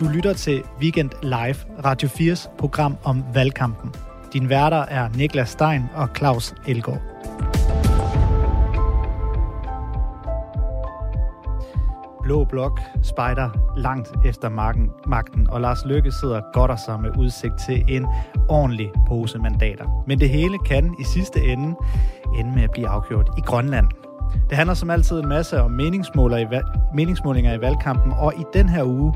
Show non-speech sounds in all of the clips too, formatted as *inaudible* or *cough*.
Du lytter til Weekend Live, Radio 4's program om valgkampen. Din værter er Niklas Stein og Claus Elgaard. Blå Blok spejder langt efter marken, magten, og Lars Løkke sidder godt og sig med udsigt til en ordentlig pose mandater. Men det hele kan i sidste ende ende med at blive afgjort i Grønland. Det handler som altid en masse om meningsmålinger i valgkampen, og i den her uge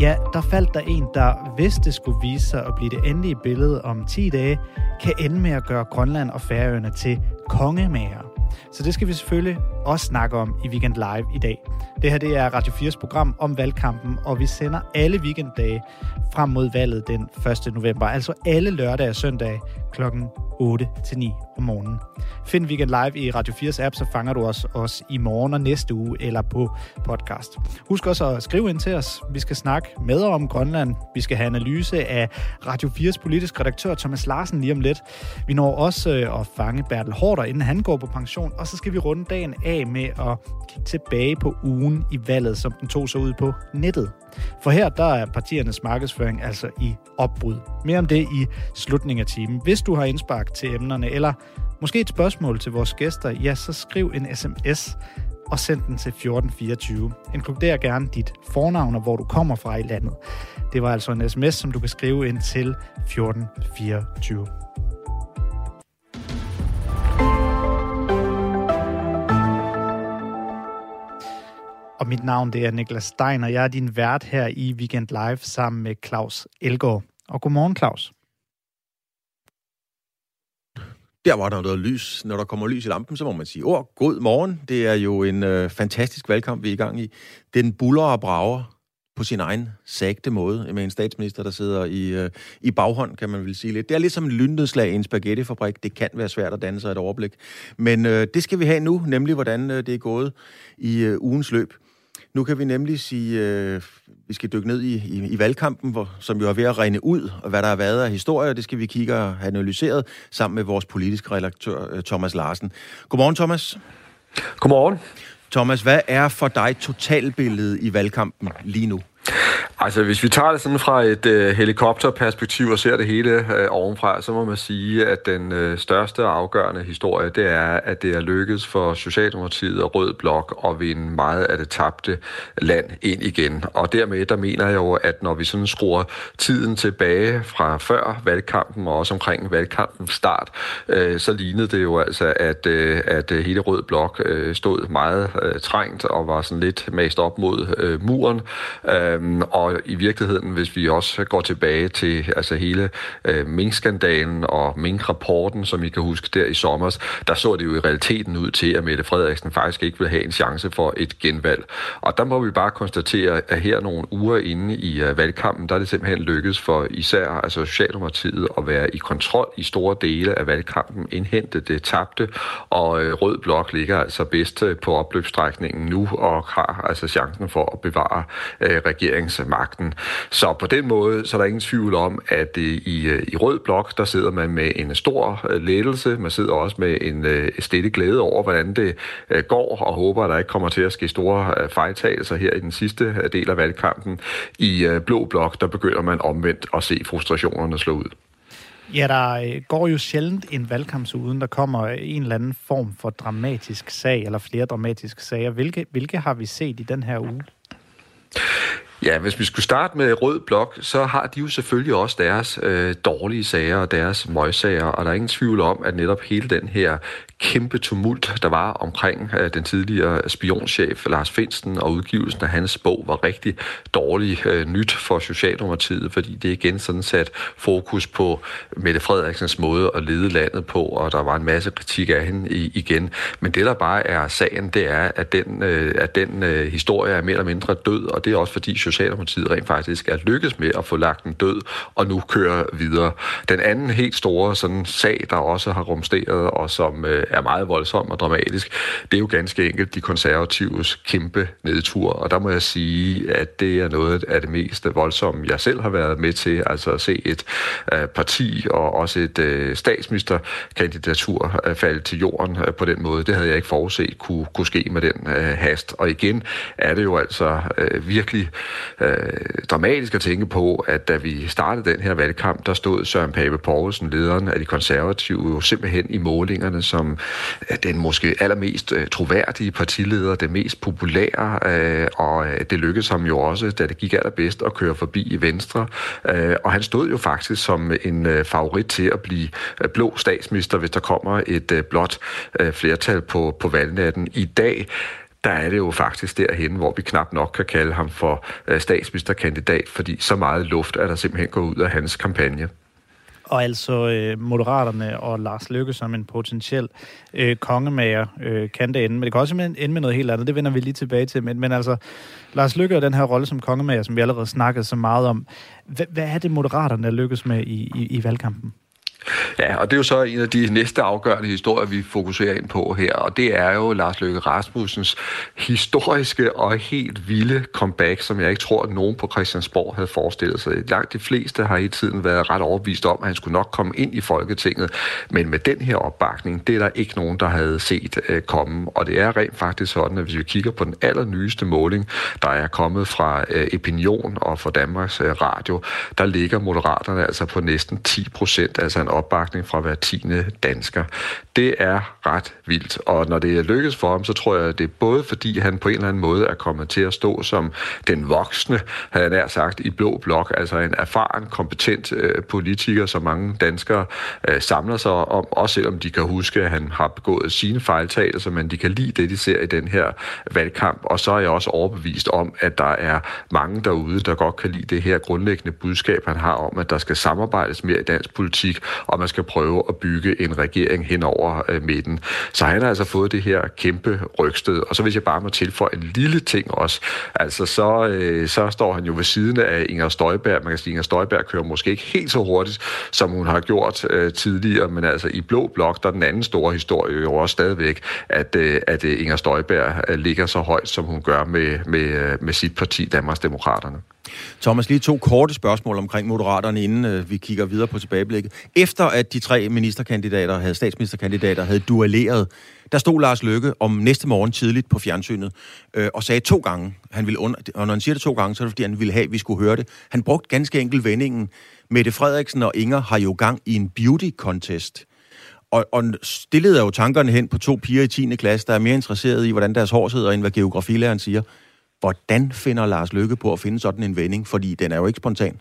Ja, der faldt der en, der, hvis det skulle vise sig at blive det endelige billede om 10 dage, kan ende med at gøre Grønland og Færøerne til kongemager. Så det skal vi selvfølgelig også snakke om i Weekend Live i dag. Det her det er Radio 4's program om valgkampen, og vi sender alle weekenddage frem mod valget den 1. november. Altså alle lørdage og søndage klokken 8 til 9 om morgenen. Find Weekend Live i Radio 4's app, så fanger du os også i morgen og næste uge eller på podcast. Husk også at skrive ind til os. Vi skal snakke med om Grønland. Vi skal have analyse af Radio 4's politisk redaktør Thomas Larsen lige om lidt. Vi når også øh, at fange Bertel Hårder, inden han går på pension. Og så skal vi runde dagen af med at kigge tilbage på ugen i valget, som den tog sig ud på nettet. For her der er partiernes markedsføring altså i opbrud. Mere om det i slutningen af timen. Hvis du har indspark til emnerne, eller måske et spørgsmål til vores gæster, ja, så skriv en sms og send den til 1424. Inkluder gerne dit fornavn og hvor du kommer fra i landet. Det var altså en sms, som du kan skrive ind til 1424. mit navn det er Niklas Stein, og jeg er din vært her i Weekend Live sammen med Claus Elgaard. Og godmorgen, Claus. Der var der noget lys. Når der kommer lys i lampen, så må man sige, åh, god morgen. Det er jo en øh, fantastisk valgkamp, vi er i gang i. Den buller og brager på sin egen sagte måde, med en statsminister, der sidder i, øh, i baghånd, kan man vel sige lidt. Det er ligesom en lynnedslag i en spaghettifabrik. Det kan være svært at danne sig et overblik. Men øh, det skal vi have nu, nemlig hvordan øh, det er gået i øh, ugens løb. Nu kan vi nemlig sige, øh, vi skal dykke ned i, i, i valgkampen, hvor, som jo er ved at regne ud, og hvad der har været af historier, det skal vi kigge og have analyseret sammen med vores politiske redaktør øh, Thomas Larsen. Godmorgen, Thomas. Godmorgen. Thomas, hvad er for dig totalbilledet i valgkampen lige nu? Altså, hvis vi tager det sådan fra et øh, helikopterperspektiv og ser det hele øh, ovenfra, så må man sige, at den øh, største og afgørende historie, det er, at det er lykkedes for Socialdemokratiet og Rød Blok at vinde meget af det tabte land ind igen. Og dermed, der mener jeg jo, at når vi sådan skruer tiden tilbage fra før valgkampen og også omkring valgkampens start, øh, så lignede det jo altså, at, øh, at hele Rød Blok øh, stod meget øh, trængt og var sådan lidt mast op mod øh, muren. Øh, og og i virkeligheden, hvis vi også går tilbage til altså hele øh, minkskandalen og minkrapporten, som I kan huske der i sommer, der så det jo i realiteten ud til, at Mette Frederiksen faktisk ikke ville have en chance for et genvalg. Og der må vi bare konstatere, at her nogle uger inde i øh, valgkampen, der er det simpelthen lykkedes for især altså Socialdemokratiet at være i kontrol i store dele af valgkampen, indhente det tabte, og øh, Rød Blok ligger altså bedst øh, på opløbsstrækningen nu og har altså chancen for at bevare uh, regeringsmagten. Så på den måde, så er der ingen tvivl om, at øh, i, øh, i Rød Blok, der sidder man med en øh, stor lettelse. Man sidder også med en stille glæde over, hvordan det går, og håber, at der ikke kommer til at ske store fejltagelser her i den sidste del af valgkampen. I Blå Blok, der begynder man omvendt at se frustrationerne slå ud. Ja, der går jo sjældent en valgkamp uden der kommer en eller anden form for dramatisk sag, eller flere dramatiske sager. Hvilke, hvilke har vi set i den her uge? Ja, hvis vi skulle starte med Rød Blok, så har de jo selvfølgelig også deres øh, dårlige sager og deres møgssager, og der er ingen tvivl om, at netop hele den her kæmpe tumult, der var omkring øh, den tidligere spionchef Lars Finsten, og udgivelsen af hans bog var rigtig dårlig øh, nyt for Socialdemokratiet, fordi det igen sådan sat fokus på Mette Frederiksens måde at lede landet på, og der var en masse kritik af hende i, igen. Men det, der bare er sagen, det er, at den, øh, at den øh, historie er mere eller mindre død, og det er også fordi Socialdemokratiet rent faktisk er lykkes med at få lagt den død og nu kører videre. Den anden helt store sådan, sag, der også har rumsteret og som øh, er meget voldsom og dramatisk, det er jo ganske enkelt de konservatives kæmpe nedtur. Og der må jeg sige, at det er noget af det mest voldsomme, jeg selv har været med til, altså at se et øh, parti og også et øh, statsministerkandidatur øh, falde til jorden øh, på den måde. Det havde jeg ikke forudset kunne, kunne ske med den øh, hast. Og igen er det jo altså øh, virkelig øh, dramatisk at tænke på, at da vi startede den her valgkamp, der stod Søren Pape Poulsen, lederen af de konservative, jo simpelthen i målingerne som øh, den måske allermest øh, troværdige partileder, den mest populære, øh, og øh, det lykkedes ham jo også, da det gik allerbedst, at køre forbi i Venstre. Øh, og han stod jo faktisk som en øh, favorit til at blive øh, blå statsminister, hvis der kommer et øh, blot øh, flertal på, på valgnatten. I dag der er det jo faktisk derhen, hvor vi knap nok kan kalde ham for øh, statsministerkandidat, fordi så meget luft er der simpelthen gået ud af hans kampagne. Og altså øh, Moderaterne og Lars Løkke som en potentiel øh, kongemager øh, kan det ende. Men det kan også ende med noget helt andet. Det vender vi lige tilbage til. Men, men altså, Lars Løkke og den her rolle som kongemager, som vi allerede snakkede så meget om. Hvad, hvad er det Moderaterne lykkes med i, i, i valgkampen? Ja, og det er jo så en af de næste afgørende historier, vi fokuserer ind på her, og det er jo Lars Løkke Rasmussens historiske og helt vilde comeback, som jeg ikke tror, at nogen på Christiansborg havde forestillet sig. Langt de fleste har i tiden været ret overbevist om, at han skulle nok komme ind i Folketinget, men med den her opbakning, det er der ikke nogen, der havde set øh, komme, og det er rent faktisk sådan, at hvis vi kigger på den allernyeste måling, der er kommet fra øh, Opinion og fra Danmarks øh, Radio, der ligger Moderaterne altså på næsten 10 procent, altså en opbakning fra hver tiende dansker. Det er ret vildt, og når det er lykkes for ham, så tror jeg, at det er både fordi han på en eller anden måde er kommet til at stå som den voksne, havde jeg nær sagt, i blå blok, altså en erfaren, kompetent øh, politiker, som mange danskere øh, samler sig om, også selvom de kan huske, at han har begået sine fejltagelser, men de kan lide det, de ser i den her valgkamp, og så er jeg også overbevist om, at der er mange derude, der godt kan lide det her grundlæggende budskab, han har om, at der skal samarbejdes mere i dansk politik, og man skal prøve at bygge en regering hen over øh, midten. Så han har altså fået det her kæmpe rygsted. Og så hvis jeg bare må tilføje en lille ting også, altså så, øh, så står han jo ved siden af Inger Støjberg. Man kan sige, at Inger Støjberg kører måske ikke helt så hurtigt, som hun har gjort øh, tidligere, men altså i Blå Blok, der er den anden store historie jo også stadigvæk, at, øh, at øh, Inger Støjberg øh, ligger så højt, som hun gør med, med, øh, med sit parti, Danmarks Demokraterne. Thomas, lige to korte spørgsmål omkring Moderaterne, inden øh, vi kigger videre på tilbageblikket. Efter at de tre ministerkandidater, havde statsministerkandidater, havde duelleret, der stod Lars Løkke om næste morgen tidligt på fjernsynet øh, og sagde to gange, han ville und- og når han siger det to gange, så er det fordi, han ville have, at vi skulle høre det. Han brugte ganske enkelt vendingen. Mette Frederiksen og Inger har jo gang i en beauty contest. Og, og stillede jo tankerne hen på to piger i 10. klasse, der er mere interesserede i, hvordan deres hår sidder, end hvad geografilæreren siger. Hvordan finder Lars Lykke på at finde sådan en vending? Fordi den er jo ikke spontan.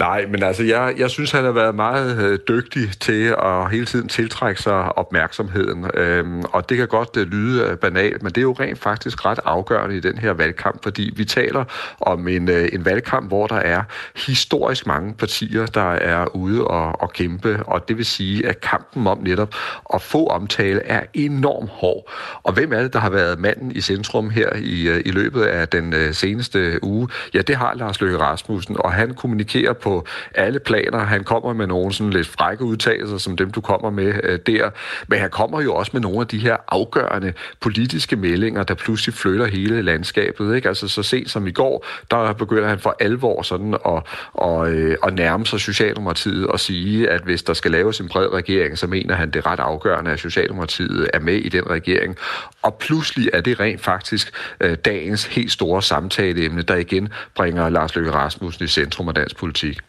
Nej, men altså, jeg, jeg synes, han har været meget øh, dygtig til at hele tiden tiltrække sig opmærksomheden. Øhm, og det kan godt øh, lyde øh, banalt, men det er jo rent faktisk ret afgørende i den her valgkamp, fordi vi taler om en, øh, en valgkamp, hvor der er historisk mange partier, der er ude og, og kæmpe, og det vil sige, at kampen om netop at få omtale er enormt hård. Og hvem er det, der har været manden i centrum her i, øh, i løbet af den øh, seneste uge? Ja, det har Lars Løkke Rasmussen, og han kommunikerer på på alle planer. Han kommer med nogle sådan lidt frække udtalelser, som dem du kommer med øh, der. Men han kommer jo også med nogle af de her afgørende politiske meldinger, der pludselig flytter hele landskabet. Ikke? Altså så sent som i går, der begynder han for alvor sådan at, og, øh, at nærme sig Socialdemokratiet og sige, at hvis der skal laves en bred regering, så mener han det er ret afgørende, at Socialdemokratiet er med i den regering. Og pludselig er det rent faktisk øh, dagens helt store samtaleemne, der igen bringer Lars Løkke Rasmussen i centrum af dansk politik.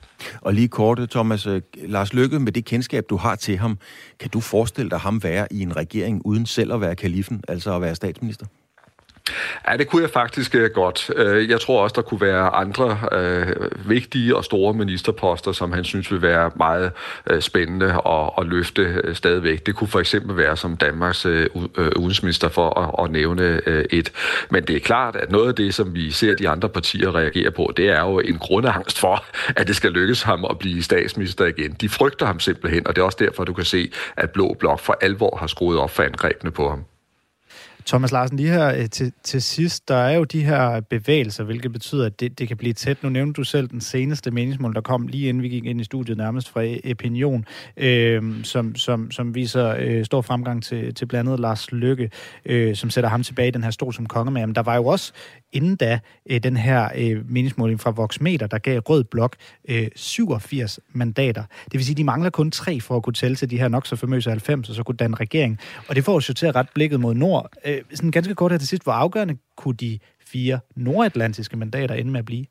Og lige kort, Thomas, øh, Lars Lykke, med det kendskab, du har til ham, kan du forestille dig ham være i en regering uden selv at være kalifen, altså at være statsminister? Ja, det kunne jeg faktisk øh, godt. Øh, jeg tror også, der kunne være andre øh, vigtige og store ministerposter, som han synes vil være meget øh, spændende at, at løfte øh, stadigvæk. Det kunne for eksempel være som Danmarks øh, øh, udenrigsminister for at, at nævne øh, et. Men det er klart, at noget af det, som vi ser de andre partier reagere på, det er jo en grundangst for, at det skal lykkes ham at blive statsminister igen. De frygter ham simpelthen, og det er også derfor, du kan se, at Blå Blok for alvor har skruet op for angrebene på ham. Thomas Larsen, lige her øh, til, til sidst, der er jo de her bevægelser, hvilket betyder, at det, det kan blive tæt. Nu nævnte du selv den seneste meningsmål, der kom lige inden vi gik ind i studiet, nærmest fra e- Opinion, øh, som, som, som viser øh, stor fremgang til, til blandt andet Lars Lykke, øh, som sætter ham tilbage i den her stol som konge. Men der var jo også inden da øh, den her øh, meningsmåling fra Voxmeter, der gav Rød Blok øh, 87 mandater. Det vil sige, de mangler kun tre for at kunne tælle til de her nok så famøse 90, og så kunne danne regering. Og det får os jo til at ret blikket mod nord. Øh, sådan ganske kort her til sidst, hvor afgørende kunne de fire nordatlantiske mandater ende med at blive?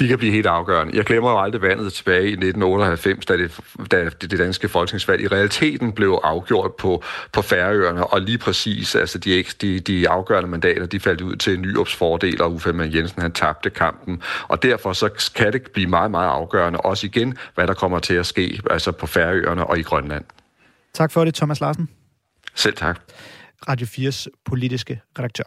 De kan blive helt afgørende. Jeg glemmer jo aldrig vandet tilbage i 1998, da det, da det danske folketingsvalg i realiteten blev afgjort på, på Færøerne, og lige præcis, altså de, de, de afgørende mandater, de faldt ud til Nyops fordel, og Uffe Jensen, han tabte kampen. Og derfor så kan det blive meget, meget afgørende, også igen, hvad der kommer til at ske, altså på Færøerne og i Grønland. Tak for det, Thomas Larsen. Selv tak. Radio 4's politiske redaktør.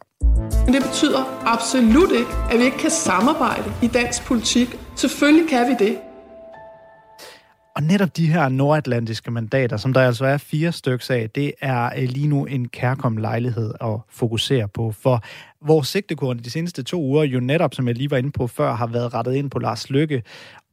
Men det betyder absolut ikke, at vi ikke kan samarbejde i dansk politik. Selvfølgelig kan vi det. Og netop de her nordatlantiske mandater, som der altså er fire stykker af, det er øh, lige nu en kærkommen lejlighed at fokusere på. For vores sigtekorn de seneste to uger jo netop, som jeg lige var inde på før, har været rettet ind på Lars Lykke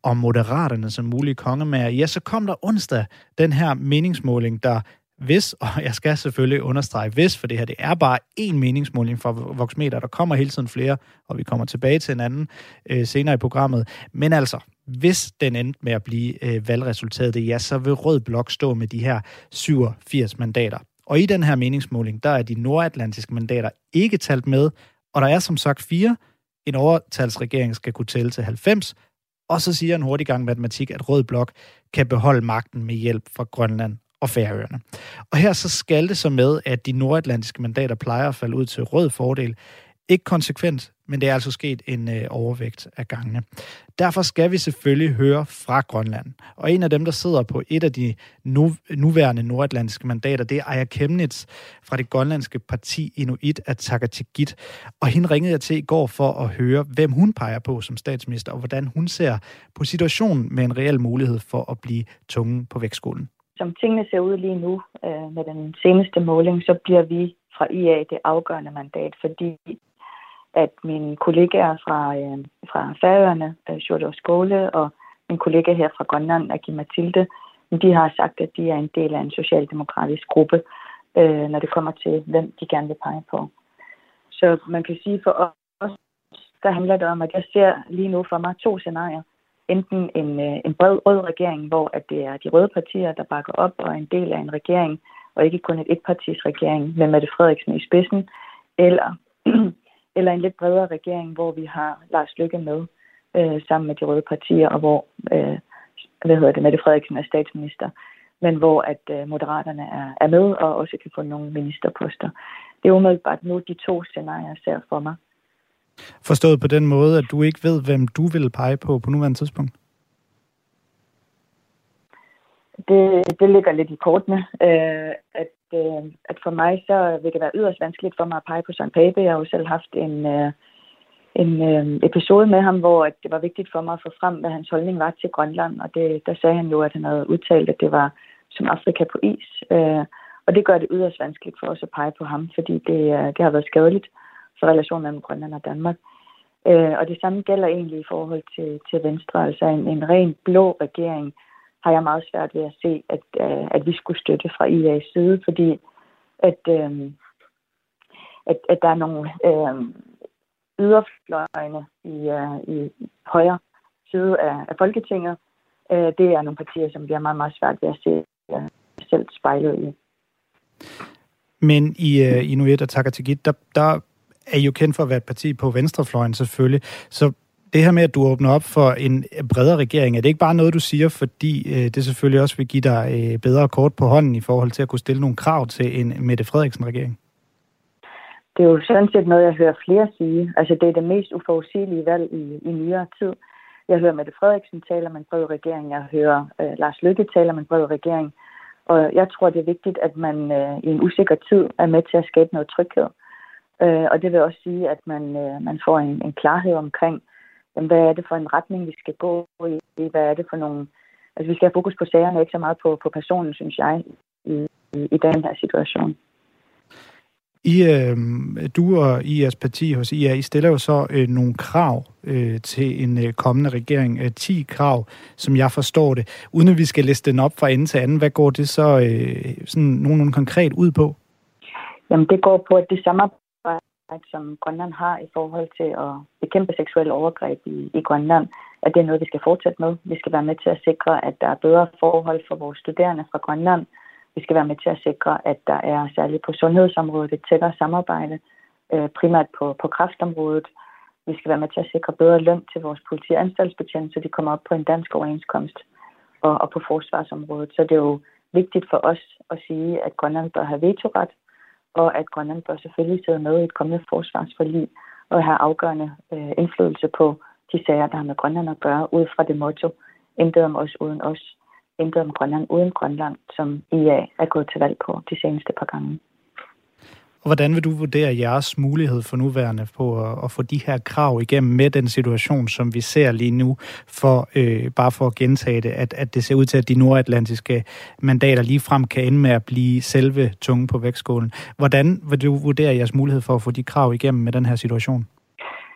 og Moderaterne som mulige kongemager. Ja, så kom der onsdag den her meningsmåling, der hvis, *laughs* og jeg skal selvfølgelig understrege hvis, for det her det er bare én meningsmåling fra Voxmeter, der kommer hele tiden flere, og vi kommer tilbage til en anden øh, senere i programmet. Men altså, hvis den endte med at blive øh, valgresultatet, ja, så vil Rød Blok stå med de her 87 mandater. Og i den her meningsmåling, der er de nordatlantiske mandater ikke talt med, og der er som sagt fire. En overtalsregering skal kunne tælle til 90, og så siger en hurtig gang matematik, at Rød Blok kan beholde magten med hjælp fra Grønland og Færøerne. Og her så skal det så med, at de nordatlantiske mandater plejer at falde ud til rød fordel. Ikke konsekvent, men det er altså sket en øh, overvægt af gangene. Derfor skal vi selvfølgelig høre fra Grønland. Og en af dem, der sidder på et af de nu, nuværende nordatlantiske mandater, det er Aya Kemnitz fra det grønlandske parti Inuit Ataqatigiit. Og hende ringede jeg til i går for at høre, hvem hun peger på som statsminister, og hvordan hun ser på situationen med en reel mulighed for at blive tungen på vægtskolen som tingene ser ud lige nu øh, med den seneste måling, så bliver vi fra IA det afgørende mandat, fordi at mine kollegaer fra, øh, fra Færøerne, øh, Sjordor Skåle, og min kollega her fra Grønland, Aki Mathilde, de har sagt, at de er en del af en socialdemokratisk gruppe, øh, når det kommer til, hvem de gerne vil pege på. Så man kan sige for os, der handler det om, at jeg ser lige nu for mig to scenarier enten en, øh, en bred rød regering, hvor at det er de røde partier, der bakker op og er en del af en regering, og ikke kun et etpartis regering med Mette Frederiksen i spidsen, eller, *clears throat* eller en lidt bredere regering, hvor vi har Lars Lykke med øh, sammen med de røde partier, og hvor øh, hvad hedder det, Mette Frederiksen er statsminister, men hvor at øh, moderaterne er, er med og også kan få nogle ministerposter. Det er umiddelbart nu de to scenarier ser for mig. Forstået på den måde, at du ikke ved, hvem du vil pege på på nuværende tidspunkt? Det, det ligger lidt i kortene. Øh, at, øh, at for mig så vil det være yderst vanskeligt for mig at pege på Søren Pape. Jeg har jo selv haft en, øh, en øh, episode med ham, hvor at det var vigtigt for mig at få frem, hvad hans holdning var til Grønland. Og det, der sagde han jo, at han havde udtalt, at det var som Afrika på is. Øh, og det gør det yderst vanskeligt for os at pege på ham, fordi det, øh, det har været skadeligt Altså for relationen mellem Grønland og Danmark. Øh, og det samme gælder egentlig i forhold til, til Venstre. Altså en, en ren blå regering har jeg meget svært ved at se, at, øh, at vi skulle støtte fra IA's side, fordi at, øh, at, at der er nogle øh, yderfløjene i, øh, i højre side af, af Folketinget. Øh, det er nogle partier, som vi har meget, meget svært ved at se øh, selv spejlet i. Men i øh, i Inuit og Takatagit, der, der er jo kendt for at være et parti på venstrefløjen selvfølgelig. Så det her med, at du åbner op for en bredere regering, er det ikke bare noget, du siger, fordi øh, det selvfølgelig også vil give dig øh, bedre kort på hånden i forhold til at kunne stille nogle krav til en Mette Frederiksen-regering? Det er jo sådan set noget, jeg hører flere sige. Altså, det er det mest uforudsigelige valg i, i nyere tid. Jeg hører Mette Frederiksen tale om en bred regering. Jeg hører øh, Lars Lykke tale om en bred regering. Og jeg tror, det er vigtigt, at man øh, i en usikker tid er med til at skabe noget tryghed. Øh, og det vil også sige, at man, øh, man får en, en klarhed omkring, jamen, hvad er det for en retning, vi skal gå i? Hvad er det for nogle... Altså, vi skal have fokus på sagerne, ikke så meget på, på personen, synes jeg, i, i, i den her situation. I, øh, du og I jeres parti hos IA, I stiller jo så øh, nogle krav øh, til en øh, kommende regering. Øh, 10 krav, som jeg forstår det. Uden at vi skal liste den op fra ende til anden, hvad går det så øh, sådan nogenlunde konkret ud på? Jamen det går på, at det samarbejde, som Grønland har i forhold til at bekæmpe seksuelle overgreb i, i Grønland, at det er noget, vi skal fortsætte med. Vi skal være med til at sikre, at der er bedre forhold for vores studerende fra Grønland, vi skal være med til at sikre, at der er særligt på sundhedsområdet et tættere samarbejde, øh, primært på, på kraftområdet. Vi skal være med til at sikre bedre løn til vores politi- og så de kommer op på en dansk overenskomst og, og på forsvarsområdet. Så det er jo vigtigt for os at sige, at Grønland bør have vetoret, og at Grønland bør selvfølgelig sidde med i et kommende forsvarsforlig og have afgørende øh, indflydelse på de sager, der har med Grønland at gøre, ud fra det motto, intet om os uden os intet om Grønland uden Grønland, som IA er gået til valg på de seneste par gange. Og hvordan vil du vurdere jeres mulighed for nuværende på at, at få de her krav igennem med den situation, som vi ser lige nu, for øh, bare for at gentage det, at, at det ser ud til, at de nordatlantiske mandater lige frem kan ende med at blive selve tunge på vægtskålen. Hvordan vil du vurdere jeres mulighed for at få de krav igennem med den her situation?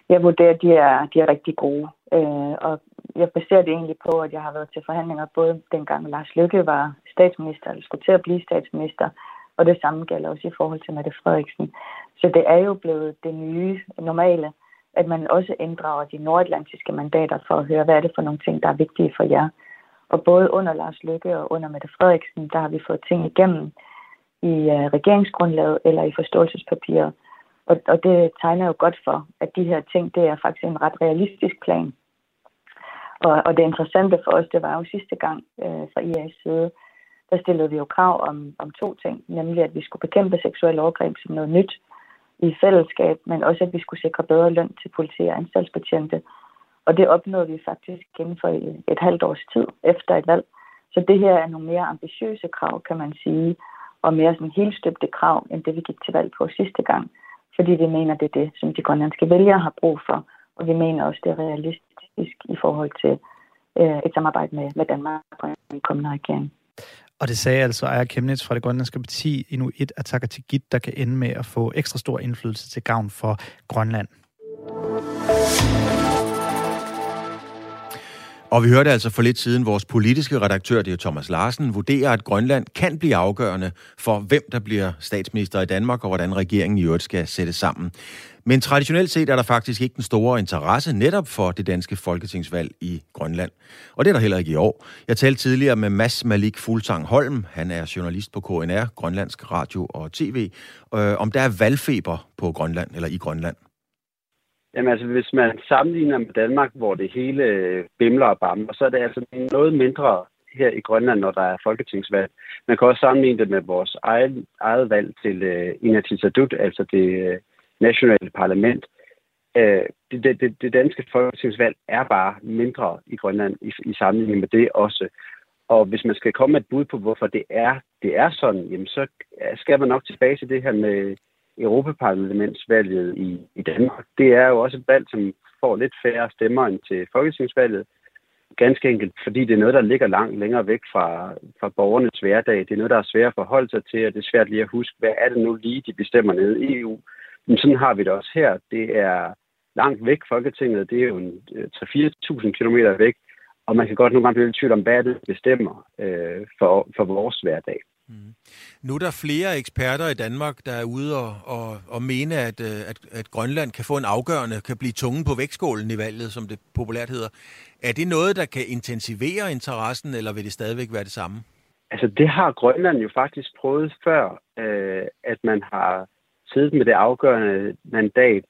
Jeg vurderer, at de er, de er rigtig gode. Øh, og jeg baserer det egentlig på, at jeg har været til forhandlinger, både dengang Lars Lykke var statsminister, eller skulle til at blive statsminister, og det samme gælder også i forhold til Mette Frederiksen. Så det er jo blevet det nye normale, at man også inddrager de nordatlantiske mandater for at høre, hvad er det for nogle ting, der er vigtige for jer. Og både under Lars Lykke og under Mette Frederiksen, der har vi fået ting igennem i øh, regeringsgrundlaget eller i forståelsespapiret. Og, og det tegner jo godt for, at de her ting, det er faktisk en ret realistisk plan. Og, og det interessante for os, det var jo sidste gang øh, fra IA's side, der stillede vi jo krav om, om to ting, nemlig at vi skulle bekæmpe seksuelle overgreb som noget nyt i fællesskab, men også at vi skulle sikre bedre løn til politi og anstaltsbetjente. Og det opnåede vi faktisk inden for et halvt års tid efter et valg. Så det her er nogle mere ambitiøse krav, kan man sige, og mere sådan helstøbte krav, end det vi gik til valg på sidste gang. Fordi vi mener, det er det, som de grønlandske vælgere har brug for, og vi mener også, det er realistisk i forhold til øh, et samarbejde med, med Danmark og en kommende regering. Og det sagde altså Aya Kemnitz fra det grønlandske parti Inuit Ataqatigiit, der kan ende med at få ekstra stor indflydelse til gavn for Grønland. Og vi hørte altså for lidt siden vores politiske redaktør, det er Thomas Larsen, vurderer, at Grønland kan blive afgørende for, hvem der bliver statsminister i Danmark, og hvordan regeringen i øvrigt skal sættes sammen. Men traditionelt set er der faktisk ikke den store interesse netop for det danske folketingsvalg i Grønland. Og det er der heller ikke i år. Jeg talte tidligere med Mads Malik Fuglsang Holm. Han er journalist på KNR, Grønlandsk Radio og TV, øh, om der er valgfeber på Grønland eller i Grønland. Jamen altså, hvis man sammenligner med Danmark, hvor det hele øh, bimler og bamler, så er det altså noget mindre her i Grønland, når der er folketingsvalg. Man kan også sammenligne det med vores eget, eget valg til uh, Inatsisartut, altså det uh, nationale parlament. Uh, det, det, det danske folketingsvalg er bare mindre i Grønland i, i sammenligning med det også. Og hvis man skal komme med et bud på, hvorfor det er, det er sådan, jamen så skal man nok tilbage til det her med Europaparlamentsvalget i, i Danmark. Det er jo også et valg, som får lidt færre stemmer end til folketingsvalget. Ganske enkelt, fordi det er noget, der ligger langt længere væk fra, fra borgernes hverdag. Det er noget, der er svært at forholde sig til, og det er svært lige at huske, hvad er det nu lige, de bestemmer nede i EU. Men sådan har vi det også her. Det er langt væk. Folketinget, det er jo 3-4.000 øh, km væk, og man kan godt nogle gange blive lidt tvivl om, hvad det bestemmer øh, for, for vores hverdag. Mm. Nu er der flere eksperter i Danmark, der er ude og, og, og mene, at, øh, at, at Grønland kan få en afgørende, kan blive tungen på vægtskålen i valget, som det populært hedder. Er det noget, der kan intensivere interessen, eller vil det stadigvæk være det samme? Altså, det har Grønland jo faktisk prøvet før, øh, at man har siddet med det afgørende mandat.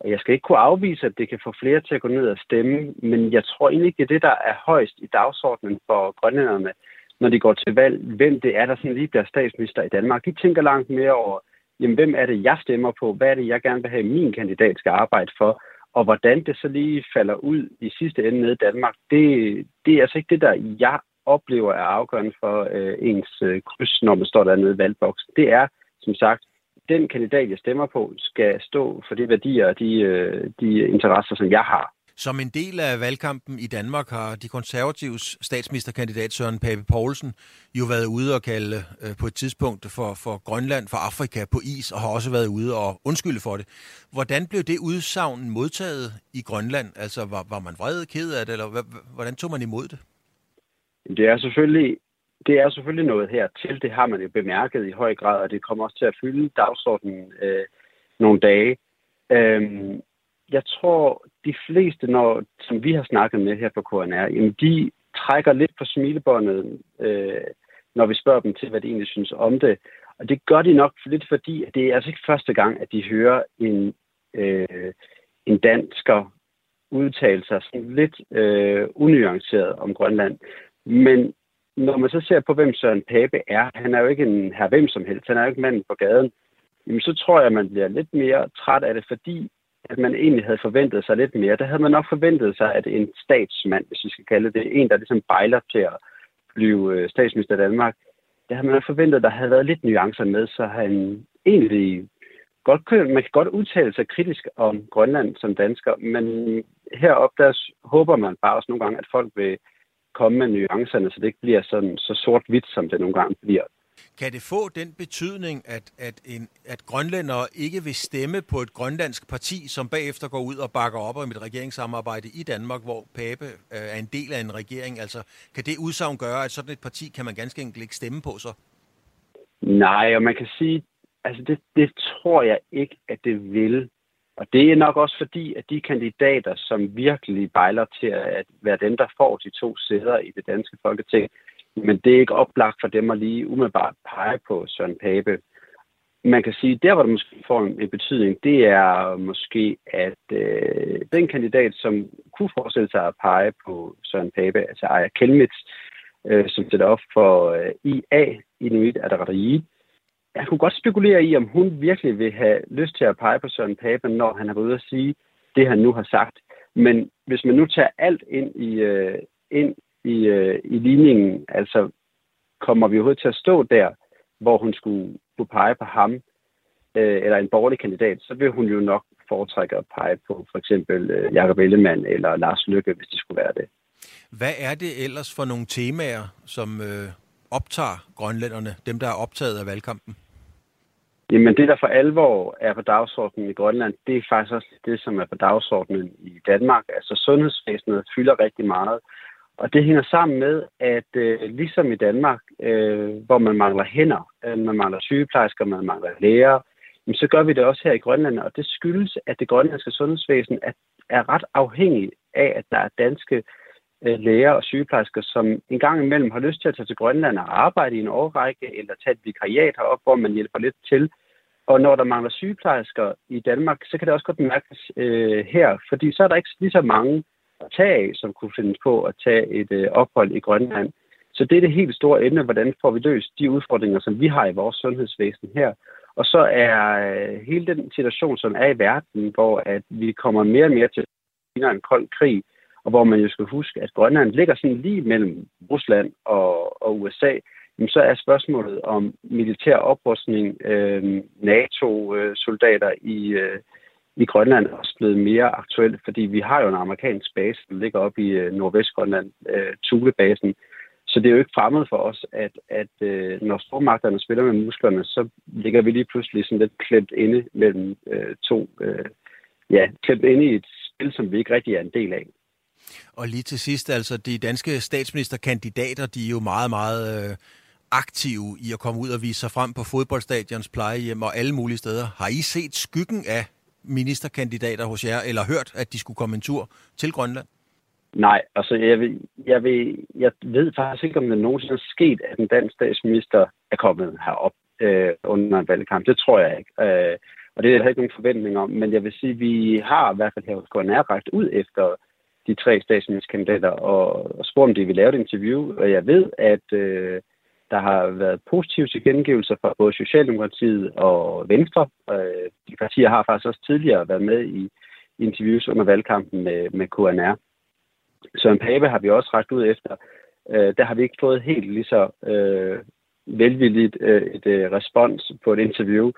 Og jeg skal ikke kunne afvise, at det kan få flere til at gå ned og stemme, men jeg tror egentlig ikke, det er det, der er højst i dagsordenen for grønlænderne når de går til valg, hvem det er, der sådan lige bliver statsminister i Danmark. De tænker langt mere over, jamen, hvem er det, jeg stemmer på? Hvad er det, jeg gerne vil have, min kandidat skal arbejde for? Og hvordan det så lige falder ud i sidste ende nede i Danmark, det, det er altså ikke det, der jeg oplever er afgørende for øh, ens øh, kryds, når man står dernede i valgboksen. Det er, som sagt, den kandidat, jeg stemmer på, skal stå for de værdier og de, øh, de interesser, som jeg har. Som en del af valgkampen i Danmark har de konservatives statsministerkandidat Søren Pape Poulsen jo været ude og kalde øh, på et tidspunkt for, for Grønland, for Afrika på is, og har også været ude og undskylde for det. Hvordan blev det udsagn modtaget i Grønland? Altså, var, var man vred, ked af det, eller hvordan tog man imod det? Det er selvfølgelig det er selvfølgelig noget her til. Det har man jo bemærket i høj grad, og det kommer også til at fylde dagsordenen øh, nogle dage. Øhm, jeg tror, de fleste, når, som vi har snakket med her på KNR, jamen de trækker lidt på smilebåndet, øh, når vi spørger dem til, hvad de egentlig synes om det. Og det gør de nok lidt, fordi det er altså ikke første gang, at de hører en, øh, en dansker udtale sig sådan lidt øh, unuanceret om Grønland. Men når man så ser på, hvem Søren Pape er, han er jo ikke en her hvem som helst, han er jo ikke manden på gaden, jamen så tror jeg, at man bliver lidt mere træt af det, fordi at man egentlig havde forventet sig lidt mere. Der havde man nok forventet sig, at en statsmand, hvis vi skal kalde det, en, der ligesom bejler til at blive øh, statsminister i Danmark, der havde man nok forventet, at der havde været lidt nuancer med, så han egentlig godt, man kan godt udtale sig kritisk om Grønland som dansker, men heroppe der håber man bare også nogle gange, at folk vil komme med nuancerne, så det ikke bliver sådan så sort-hvidt, som det nogle gange bliver. Kan det få den betydning, at, at, en, at grønlændere ikke vil stemme på et grønlandsk parti, som bagefter går ud og bakker op om et regeringssamarbejde i Danmark, hvor Pape øh, er en del af en regering? Altså, kan det udsagn gøre, at sådan et parti kan man ganske enkelt ikke stemme på så? Nej, og man kan sige, altså det, det tror jeg ikke, at det vil. Og det er nok også fordi, at de kandidater, som virkelig bejler til at være dem, der får de to sæder i det danske folketing, men det er ikke oplagt for dem at lige umiddelbart pege på Søren Pape. Man kan sige, der hvor det måske får en betydning, det er måske, at øh, den kandidat, som kunne forestille sig at pege på Søren Pape, altså Aya Kelmits, øh, som sætter op for øh, IA, Inuit Ataqatigiit, jeg kunne godt spekulere i, om hun virkelig vil have lyst til at pege på Søren Pape, når han har været ude at sige det, han nu har sagt. Men hvis man nu tager alt ind i, øh, ind i, øh, i ligningen, altså kommer vi overhovedet til at stå der, hvor hun skulle kunne pege på ham, øh, eller en borgerlig kandidat, så vil hun jo nok foretrække at pege på for eksempel øh, Jakob Ellemann eller Lars Lykke, hvis det skulle være det. Hvad er det ellers for nogle temaer, som øh, optager grønlænderne, dem der er optaget af valgkampen? Jamen det, der for alvor er på dagsordenen i Grønland, det er faktisk også det, som er på dagsordenen i Danmark. Altså sundhedsvæsenet fylder rigtig meget. Og det hænger sammen med, at øh, ligesom i Danmark, øh, hvor man mangler hænder, øh, man mangler sygeplejersker, man mangler læger, jamen, så gør vi det også her i Grønland. Og det skyldes, at det grønlandske sundhedsvæsen er, er ret afhængig af, at der er danske øh, læger og sygeplejersker, som en gang imellem har lyst til at tage til Grønland og arbejde i en årrække, eller tage et vikariat herop, hvor man hjælper lidt til. Og når der mangler sygeplejersker i Danmark, så kan det også godt mærkes øh, her, fordi så er der ikke lige så mange at tage af, som kunne finde på at tage et øh, ophold i Grønland. Så det er det helt store emne, hvordan får vi løst de udfordringer, som vi har i vores sundhedsvæsen her. Og så er øh, hele den situation, som er i verden, hvor at vi kommer mere og mere til en kold krig, og hvor man jo skal huske, at Grønland ligger sådan lige mellem Rusland og, og USA, jamen så er spørgsmålet om militær oprustning, øh, NATO-soldater øh, i, øh, i Grønland også blevet mere aktuelt, fordi vi har jo en amerikansk base, der ligger op i øh, Nordvestgrønland, øh, Thulebasen. Så det er jo ikke fremmed for os, at, at øh, når stormagterne spiller med musklerne, så ligger vi lige pludselig sådan lidt klemt inde mellem øh, to, øh, ja, klemt inde i et spil, som vi ikke rigtig er en del af. Og lige til sidst, altså de danske statsministerkandidater, de er jo meget, meget øh, aktive i at komme ud og vise sig frem på fodboldstadions, plejehjem og alle mulige steder. Har I set skyggen af ministerkandidater hos jer, eller hørt, at de skulle komme en tur til Grønland? Nej, altså jeg, vil, jeg, vil, jeg ved faktisk ikke, om det nogensinde er sket, at en dansk statsminister er kommet herop øh, under en valgkamp. Det tror jeg ikke. Øh, og det er der ikke nogen forventning om. Men jeg vil sige, at vi har i hvert fald her hos KNR rækket ud efter de tre statsministerkandidater og, og spurgt, om de vil lave et interview. Og jeg ved, at øh, der har været positive tilkendegivelser fra både Socialdemokratiet og Venstre. Øh, de partier har faktisk også tidligere været med i interviews under valgkampen med, med KNR. en Pape har vi også rækket ud efter. Øh, der har vi ikke fået helt lige så øh, velvilligt øh, et øh, respons på et interview.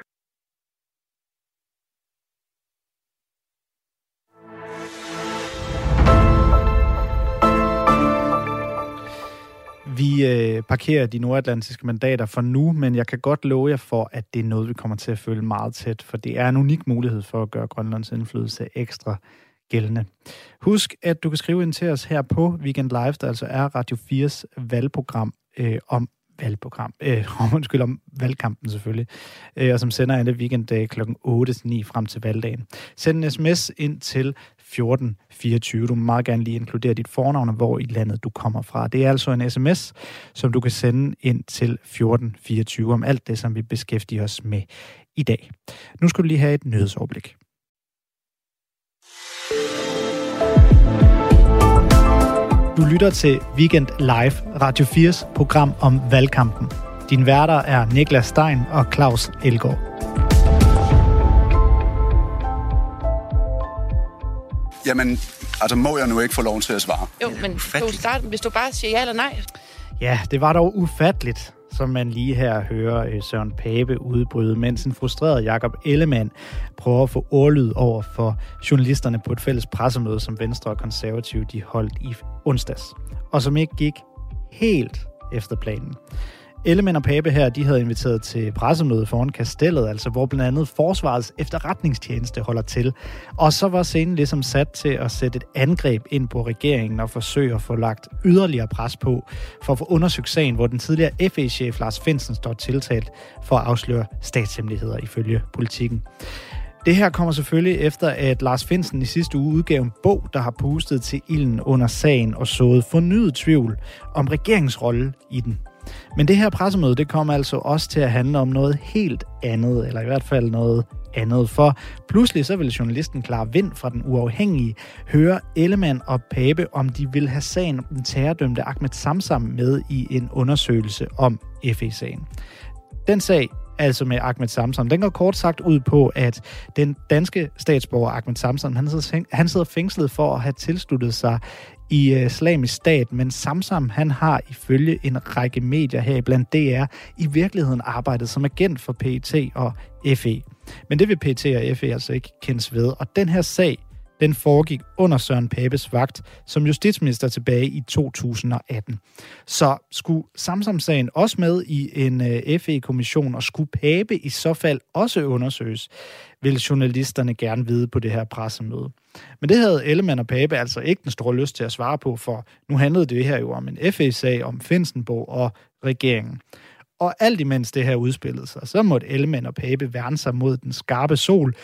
Øh, parkerer de nordatlantiske mandater for nu, men jeg kan godt love jer for, at det er noget, vi kommer til at følge meget tæt, for det er en unik mulighed for at gøre Grønlands indflydelse ekstra gældende. Husk, at du kan skrive ind til os her på Weekend Live, der altså er Radio 4's valgprogram øh, om valgprogram, øh, *laughs* undskyld, om valgkampen selvfølgelig, øh, og som sender alle weekenddage øh, kl. 8-9 frem til valgdagen. Send en sms ind til 1424. Du må meget gerne lige inkludere dit fornavn og hvor i landet du kommer fra. Det er altså en sms, som du kan sende ind til 1424 om alt det, som vi beskæftiger os med i dag. Nu skal du lige have et nyhedsoverblik. Du lytter til Weekend Live, Radio 4's program om valgkampen. Din værter er Niklas Stein og Claus Elgaard. Jamen, altså må jeg nu ikke få lov til at svare? Jo, men du starte, hvis du bare siger ja eller nej. Ja, det var dog ufatteligt, som man lige her hører øh, Søren Pape udbryde, mens en frustreret Jakob Ellemann prøver at få ordlyd over for journalisterne på et fælles pressemøde, som Venstre og Konservative de holdt i onsdags, og som ikke gik helt efter planen. Ellemann og Pape her, de havde inviteret til pressemøde foran kastellet, altså hvor blandt andet Forsvarets efterretningstjeneste holder til. Og så var scenen ligesom sat til at sætte et angreb ind på regeringen og forsøge at få lagt yderligere pres på for at få undersøgt sagen, hvor den tidligere FE-chef Lars Finsen står tiltalt for at afsløre statshemmeligheder ifølge politikken. Det her kommer selvfølgelig efter, at Lars Finsen i sidste uge udgav en bog, der har pustet til ilden under sagen og sået fornyet tvivl om regeringsrolle i den. Men det her pressemøde, det kommer altså også til at handle om noget helt andet, eller i hvert fald noget andet. For pludselig så vil journalisten Klar Vind fra Den Uafhængige høre Ellemann og Pape, om de vil have sagen om den terrordømte Ahmed Samsam med i en undersøgelse om FE-sagen. Den sag, altså med Ahmed Samsam, den går kort sagt ud på, at den danske statsborger Ahmed Samsam, han sidder, han sidder fængslet for at have tilsluttet sig i øh, islamisk stat, men Samsam han har ifølge en række medier her blandt DR i virkeligheden arbejdet som agent for PET og FE. Men det vil PET og FE altså ikke kendes ved, og den her sag, den foregik under Søren Papes vagt som justitsminister tilbage i 2018. Så skulle Samsam-sagen også med i en øh, FE-kommission, og skulle Pape i så fald også undersøges, vil journalisterne gerne vide på det her pressemøde. Men det havde Ellemann og Pape altså ikke den store lyst til at svare på, for nu handlede det her jo om en FE-sag om Finsenborg og regeringen. Og alt imens det her udspillede sig, så måtte Ellemann og Pape værne sig mod den skarpe sol,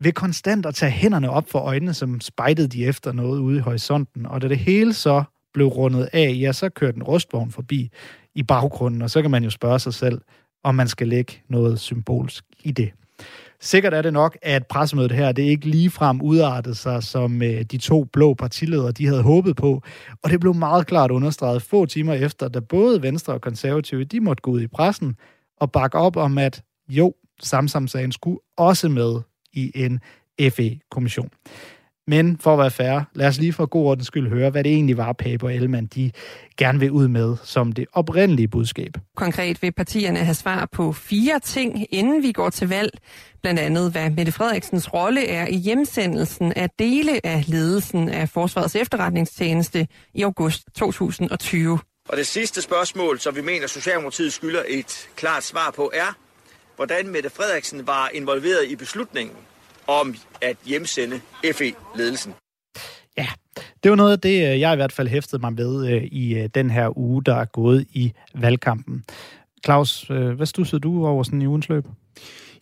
ved konstant at tage hænderne op for øjnene, som spejtede de efter noget ude i horisonten. Og da det hele så blev rundet af, ja, så kørte en rustvogn forbi i baggrunden, og så kan man jo spørge sig selv, om man skal lægge noget symbolsk i det. Sikkert er det nok, at pressemødet her, det ikke ligefrem udartede sig, som øh, de to blå partiledere, de havde håbet på. Og det blev meget klart understreget få timer efter, da både Venstre og Konservative, de måtte gå ud i pressen og bakke op om, at jo, Samsam-sagen skulle også med i en FE-kommission. Men for at være fair, lad os lige for god ordens skyld høre, hvad det egentlig var, Pape og Ellemann de gerne vil ud med som det oprindelige budskab. Konkret vil partierne have svar på fire ting, inden vi går til valg. Blandt andet, hvad Mette Frederiksens rolle er i hjemsendelsen af dele af ledelsen af Forsvarets efterretningstjeneste i august 2020. Og det sidste spørgsmål, som vi mener, Socialdemokratiet skylder et klart svar på, er, hvordan Mette Frederiksen var involveret i beslutningen om at hjemsende FE-ledelsen. Ja, det var noget af det, øh, jeg i hvert fald hæftede mig ved øh, i øh, den her uge, der er gået i valgkampen. Claus, hvad stussede du over sådan i ugens løb?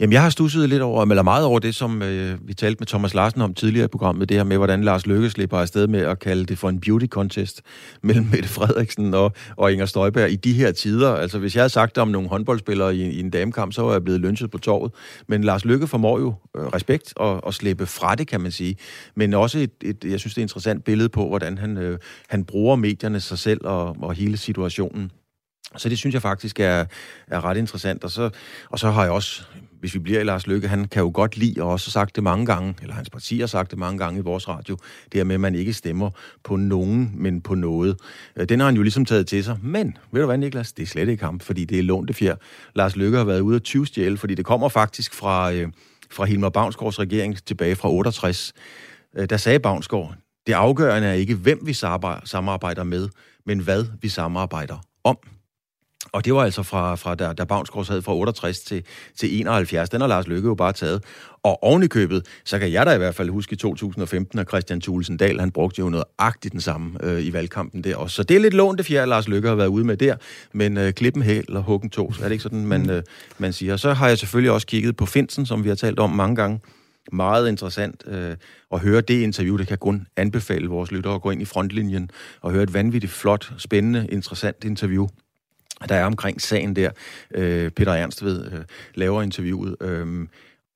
Jamen, jeg har stusset lidt over, eller meget over det, som øh, vi talte med Thomas Larsen om tidligere i programmet, det her med, hvordan Lars Løkke slipper afsted med at kalde det for en beauty contest mellem Mette Frederiksen og, og Inger Støjberg i de her tider. Altså, hvis jeg havde sagt det om nogle håndboldspillere i, i en damekamp, så var jeg blevet lynchet på torvet. Men Lars Løkke formår jo øh, respekt og, og slippe fra det, kan man sige. Men også et, et jeg synes, det er et interessant billede på, hvordan han, øh, han bruger medierne sig selv og, og hele situationen. Så det synes jeg faktisk er, er ret interessant. Og så, og så har jeg også, hvis vi bliver i Lars Løkke, han kan jo godt lide, og også sagt det mange gange, eller hans parti har sagt det mange gange i vores radio, det her med, at man ikke stemmer på nogen, men på noget. Øh, den har han jo ligesom taget til sig. Men, ved du hvad, Niklas? Det er slet ikke ham, fordi det er lånte fjer. Lars Løkke har været ude af 20 stjæle, fordi det kommer faktisk fra, øh, fra Hilmar Bavnsgaards regering tilbage fra 68. Øh, der sagde Bavnsgaard, det afgørende er ikke, hvem vi samarbejder med, men hvad vi samarbejder om. Og det var altså fra, fra da, da Bavnsgaard sad fra 68 til, til 71. Den har Lars Løkke jo bare taget. Og oven i købet, så kan jeg da i hvert fald huske i 2015, at Christian Thulesen Dahl, han brugte jo noget agtigt den samme øh, i valgkampen der også. Så det er lidt lånt det fjerde, Lars Løkke har været ude med der. Men øh, klippen hæl og huggen to, så er det ikke sådan, man, øh, man siger. Så har jeg selvfølgelig også kigget på Finsen, som vi har talt om mange gange. Meget interessant øh, at høre det interview. Det kan kun anbefale vores lyttere at gå ind i frontlinjen og høre et vanvittigt flot, spændende, interessant interview der er omkring sagen der. Øh, Peter Ernst ved øh, laver interviewet. Øh,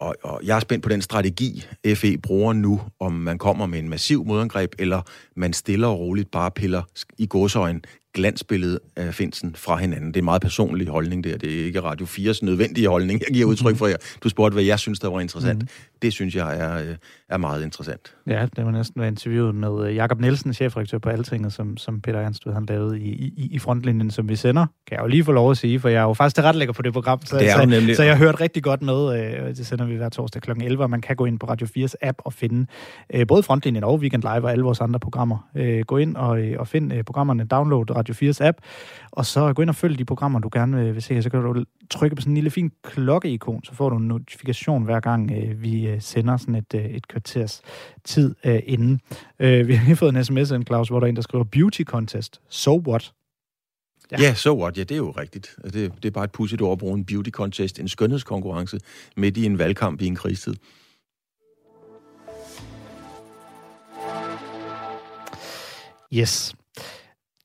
og, og jeg er spændt på den strategi, FE bruger nu, om man kommer med en massiv modangreb, eller man stiller og roligt bare piller i godsøjen glansbillede af Finsen fra hinanden. Det er en meget personlig holdning der. Det er ikke Radio 4's nødvendige holdning, jeg giver udtryk for jer. Du spurgte, hvad jeg synes, der var interessant. Mm. Det synes jeg er, øh, er meget interessant. Ja, det var næsten været interviewet med øh, Jakob Nielsen, chefredaktør på Altinget, som, som Peter Ernst han lavede i, i, i frontlinjen, som vi sender. Kan jeg jo lige få lov at sige, for jeg er jo faktisk tilrettelægger på det program, så, det er så, nemlig... så jeg har hørt rigtig godt med. Øh, det sender vi hver torsdag kl. 11, og man kan gå ind på Radio 4's app og finde både frontlinjen og Weekend Live og alle vores andre programmer. Gå ind og, og find programmerne, download Radio 4's app, og så gå ind og følg de programmer, du gerne vil se. Så kan du trykke på sådan en lille fin klokkeikon, så får du en notifikation hver gang, øh, vi øh, sender sådan et, øh, et kvarters tid øh, inden. Øh, vi har lige fået en sms en Claus, hvor der er en, der skriver beauty contest. So what? Ja, yeah, so what? Ja, det er jo rigtigt. Det, det er bare et pudsigt ord at bruge en beauty contest, en skønhedskonkurrence midt i en valgkamp i en krigstid. Yes.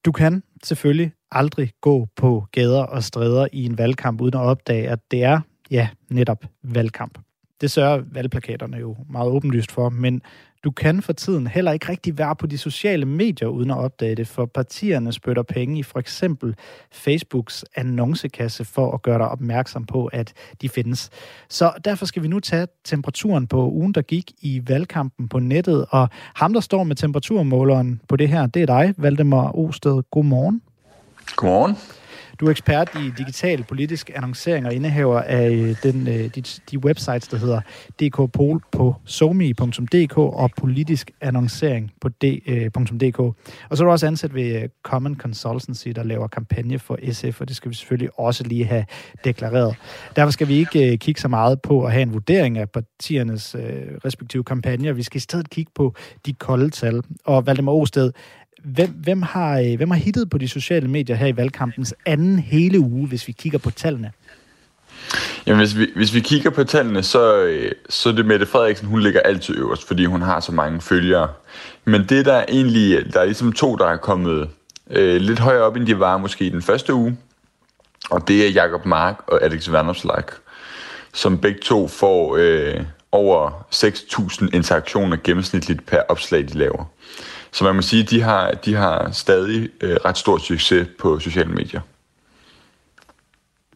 Du kan selvfølgelig aldrig gå på gader og stræder i en valgkamp uden at opdage, at det er, ja, netop valgkamp. Det sørger valgplakaterne jo meget åbenlyst for, men du kan for tiden heller ikke rigtig være på de sociale medier uden at opdage det, for partierne spytter penge i for eksempel Facebooks annoncekasse for at gøre dig opmærksom på, at de findes. Så derfor skal vi nu tage temperaturen på ugen, der gik i valgkampen på nettet, og ham, der står med temperaturmåleren på det her, det er dig, Valdemar Osted. Godmorgen. Godmorgen. Du er ekspert i digital politisk annoncering og indehaver af øh, den, øh, de, de websites, der hedder dkpol på somi.dk og politisk annoncering på d.dk. Øh, og så er du også ansat ved Common Consultancy, der laver kampagne for SF, og det skal vi selvfølgelig også lige have deklareret. Derfor skal vi ikke kigge så meget på at have en vurdering af partiernes respektive kampagner. Vi skal i stedet kigge på de kolde tal. Og Valdemar Osted, Hvem, hvem, har, øh, hvem har hittet på de sociale medier her i valgkampens anden hele uge, hvis vi kigger på tallene? Jamen, hvis vi, hvis vi kigger på tallene, så, øh, så er det Mette Frederiksen, hun ligger altid øverst, fordi hun har så mange følgere. Men det der er egentlig, der er ligesom to, der er kommet øh, lidt højere op, end de var måske i den første uge. Og det er Jakob Mark og Alex Vanderslag, som begge to får øh, over 6.000 interaktioner gennemsnitligt per opslag, de laver. Så man må sige, at de har, de har stadig øh, ret stor succes på sociale medier.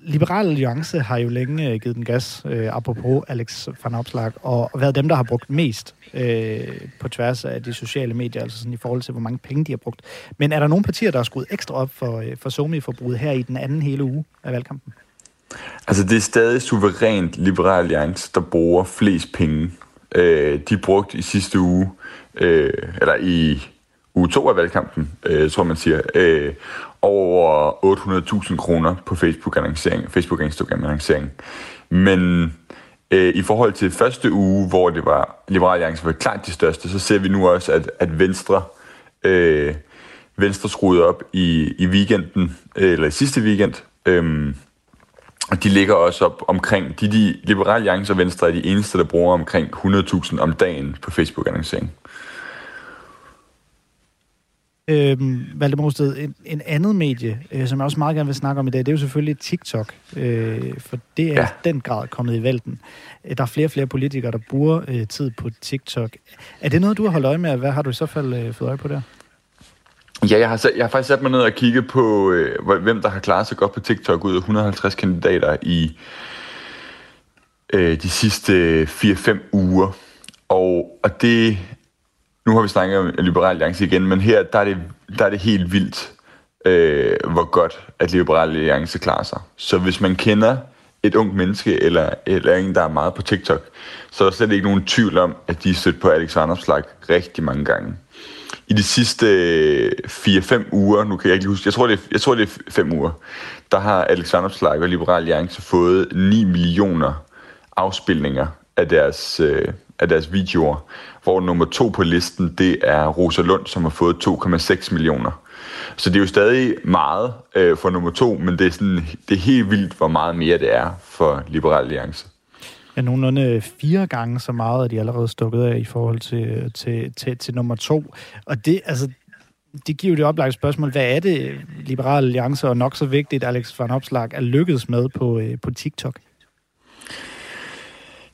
Liberal Alliance har jo længe øh, givet den gas, øh, apropos Alex van Opslag, og været dem, der har brugt mest øh, på tværs af de sociale medier, altså sådan i forhold til, hvor mange penge de har brugt. Men er der nogle partier, der har skruet ekstra op for, øh, for Somi-forbruget her i den anden hele uge af valgkampen? Altså, det er stadig suverænt Liberal Alliance, der bruger flest penge. Øh, de brugte i sidste uge øh, eller i uge 2 af valgkampen, øh, tror man siger, øh, over 800.000 kroner på Facebook-annoncering, Facebook Instagram-annoncering. Men øh, i forhold til første uge, hvor det var Liberal Alliance var klart de største, så ser vi nu også, at, at Venstre, øh, Venstre skruede op i, i weekenden, øh, eller i sidste weekend, øh, og de ligger også op omkring, de, de Liberal Alliance og Venstre er de eneste, der bruger omkring 100.000 om dagen på Facebook-annoncering. Øhm, Valdemar Osted, en, en andet medie, øh, som jeg også meget gerne vil snakke om i dag, det er jo selvfølgelig TikTok. Øh, for det er ja. i den grad kommet i vælten. Øh, der er flere og flere politikere, der bruger øh, tid på TikTok. Er det noget, du har holdt øje med? Hvad har du i så fald øh, fået øje på der? Ja, jeg har, jeg har faktisk sat mig ned og kigget på, øh, hvem der har klaret sig godt på TikTok ud af 150 kandidater i øh, de sidste øh, 4-5 uger. Og, og det, nu har vi snakket om Liberal Alliance igen, men her der er det, der er det helt vildt, øh, hvor godt at Liberal Alliance klarer sig. Så hvis man kender et ung menneske, eller, eller en, der er meget på TikTok, så er der slet ikke nogen tvivl om, at de er stødt på Alex Vanderslag rigtig mange gange. I de sidste øh, 4-5 uger, nu kan jeg ikke huske, jeg tror, det er, jeg tror, det er 5 uger, der der har Alexander Slag og Liberal Alliance fået 9 millioner afspilninger af deres, øh, af deres videoer, hvor nummer to på listen, det er Rosa Lund, som har fået 2,6 millioner. Så det er jo stadig meget øh, for nummer to, men det er, sådan, det er helt vildt, hvor meget mere det er for Liberal Alliance. Ja, nogenlunde fire gange så meget er de allerede stukket af i forhold til, til, til, til nummer to. Og det, altså, det giver jo det oplagte spørgsmål, hvad er det, Liberale Alliance og nok så vigtigt, Alex van Opslag er lykkedes med på, øh, på TikTok?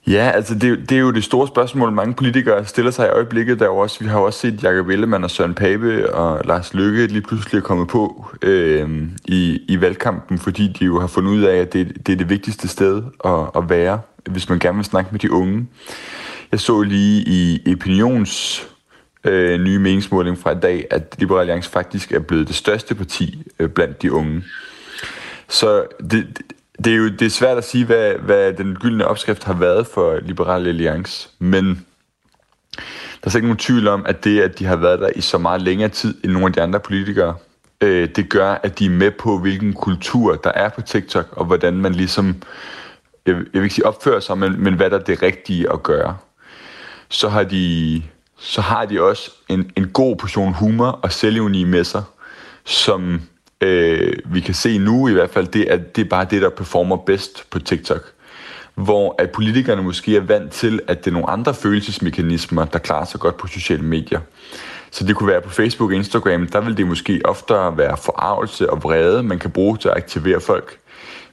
Ja, altså det, det er jo det store spørgsmål, mange politikere stiller sig i øjeblikket. Der også, vi har også set Jakob Ellemann og Søren Pape og Lars Lykke lige pludselig er kommet på øh, i, i valgkampen, fordi de jo har fundet ud af, at det, det er det vigtigste sted at, at være, hvis man gerne vil snakke med de unge. Jeg så lige i Opinions øh, nye meningsmåling fra i dag, at Liberal Alliance faktisk er blevet det største parti øh, blandt de unge. Så det, det er jo det er svært at sige, hvad, hvad den gyldne opskrift har været for Liberal Alliance, men der er så ikke nogen tvivl om, at det, at de har været der i så meget længere tid end nogle af de andre politikere, øh, det gør, at de er med på, hvilken kultur der er på TikTok, og hvordan man ligesom, jeg, jeg vil ikke sige opfører sig, men, men hvad der er det rigtige at gøre. Så har de, så har de også en, en god portion humor og selvivni med sig, som øh, vi kan se nu i hvert fald, det er, det er bare det, der performer bedst på TikTok. Hvor at politikerne måske er vant til, at det er nogle andre følelsesmekanismer, der klarer sig godt på sociale medier. Så det kunne være på Facebook og Instagram, der vil det måske oftere være forarvelse og vrede, man kan bruge til at aktivere folk.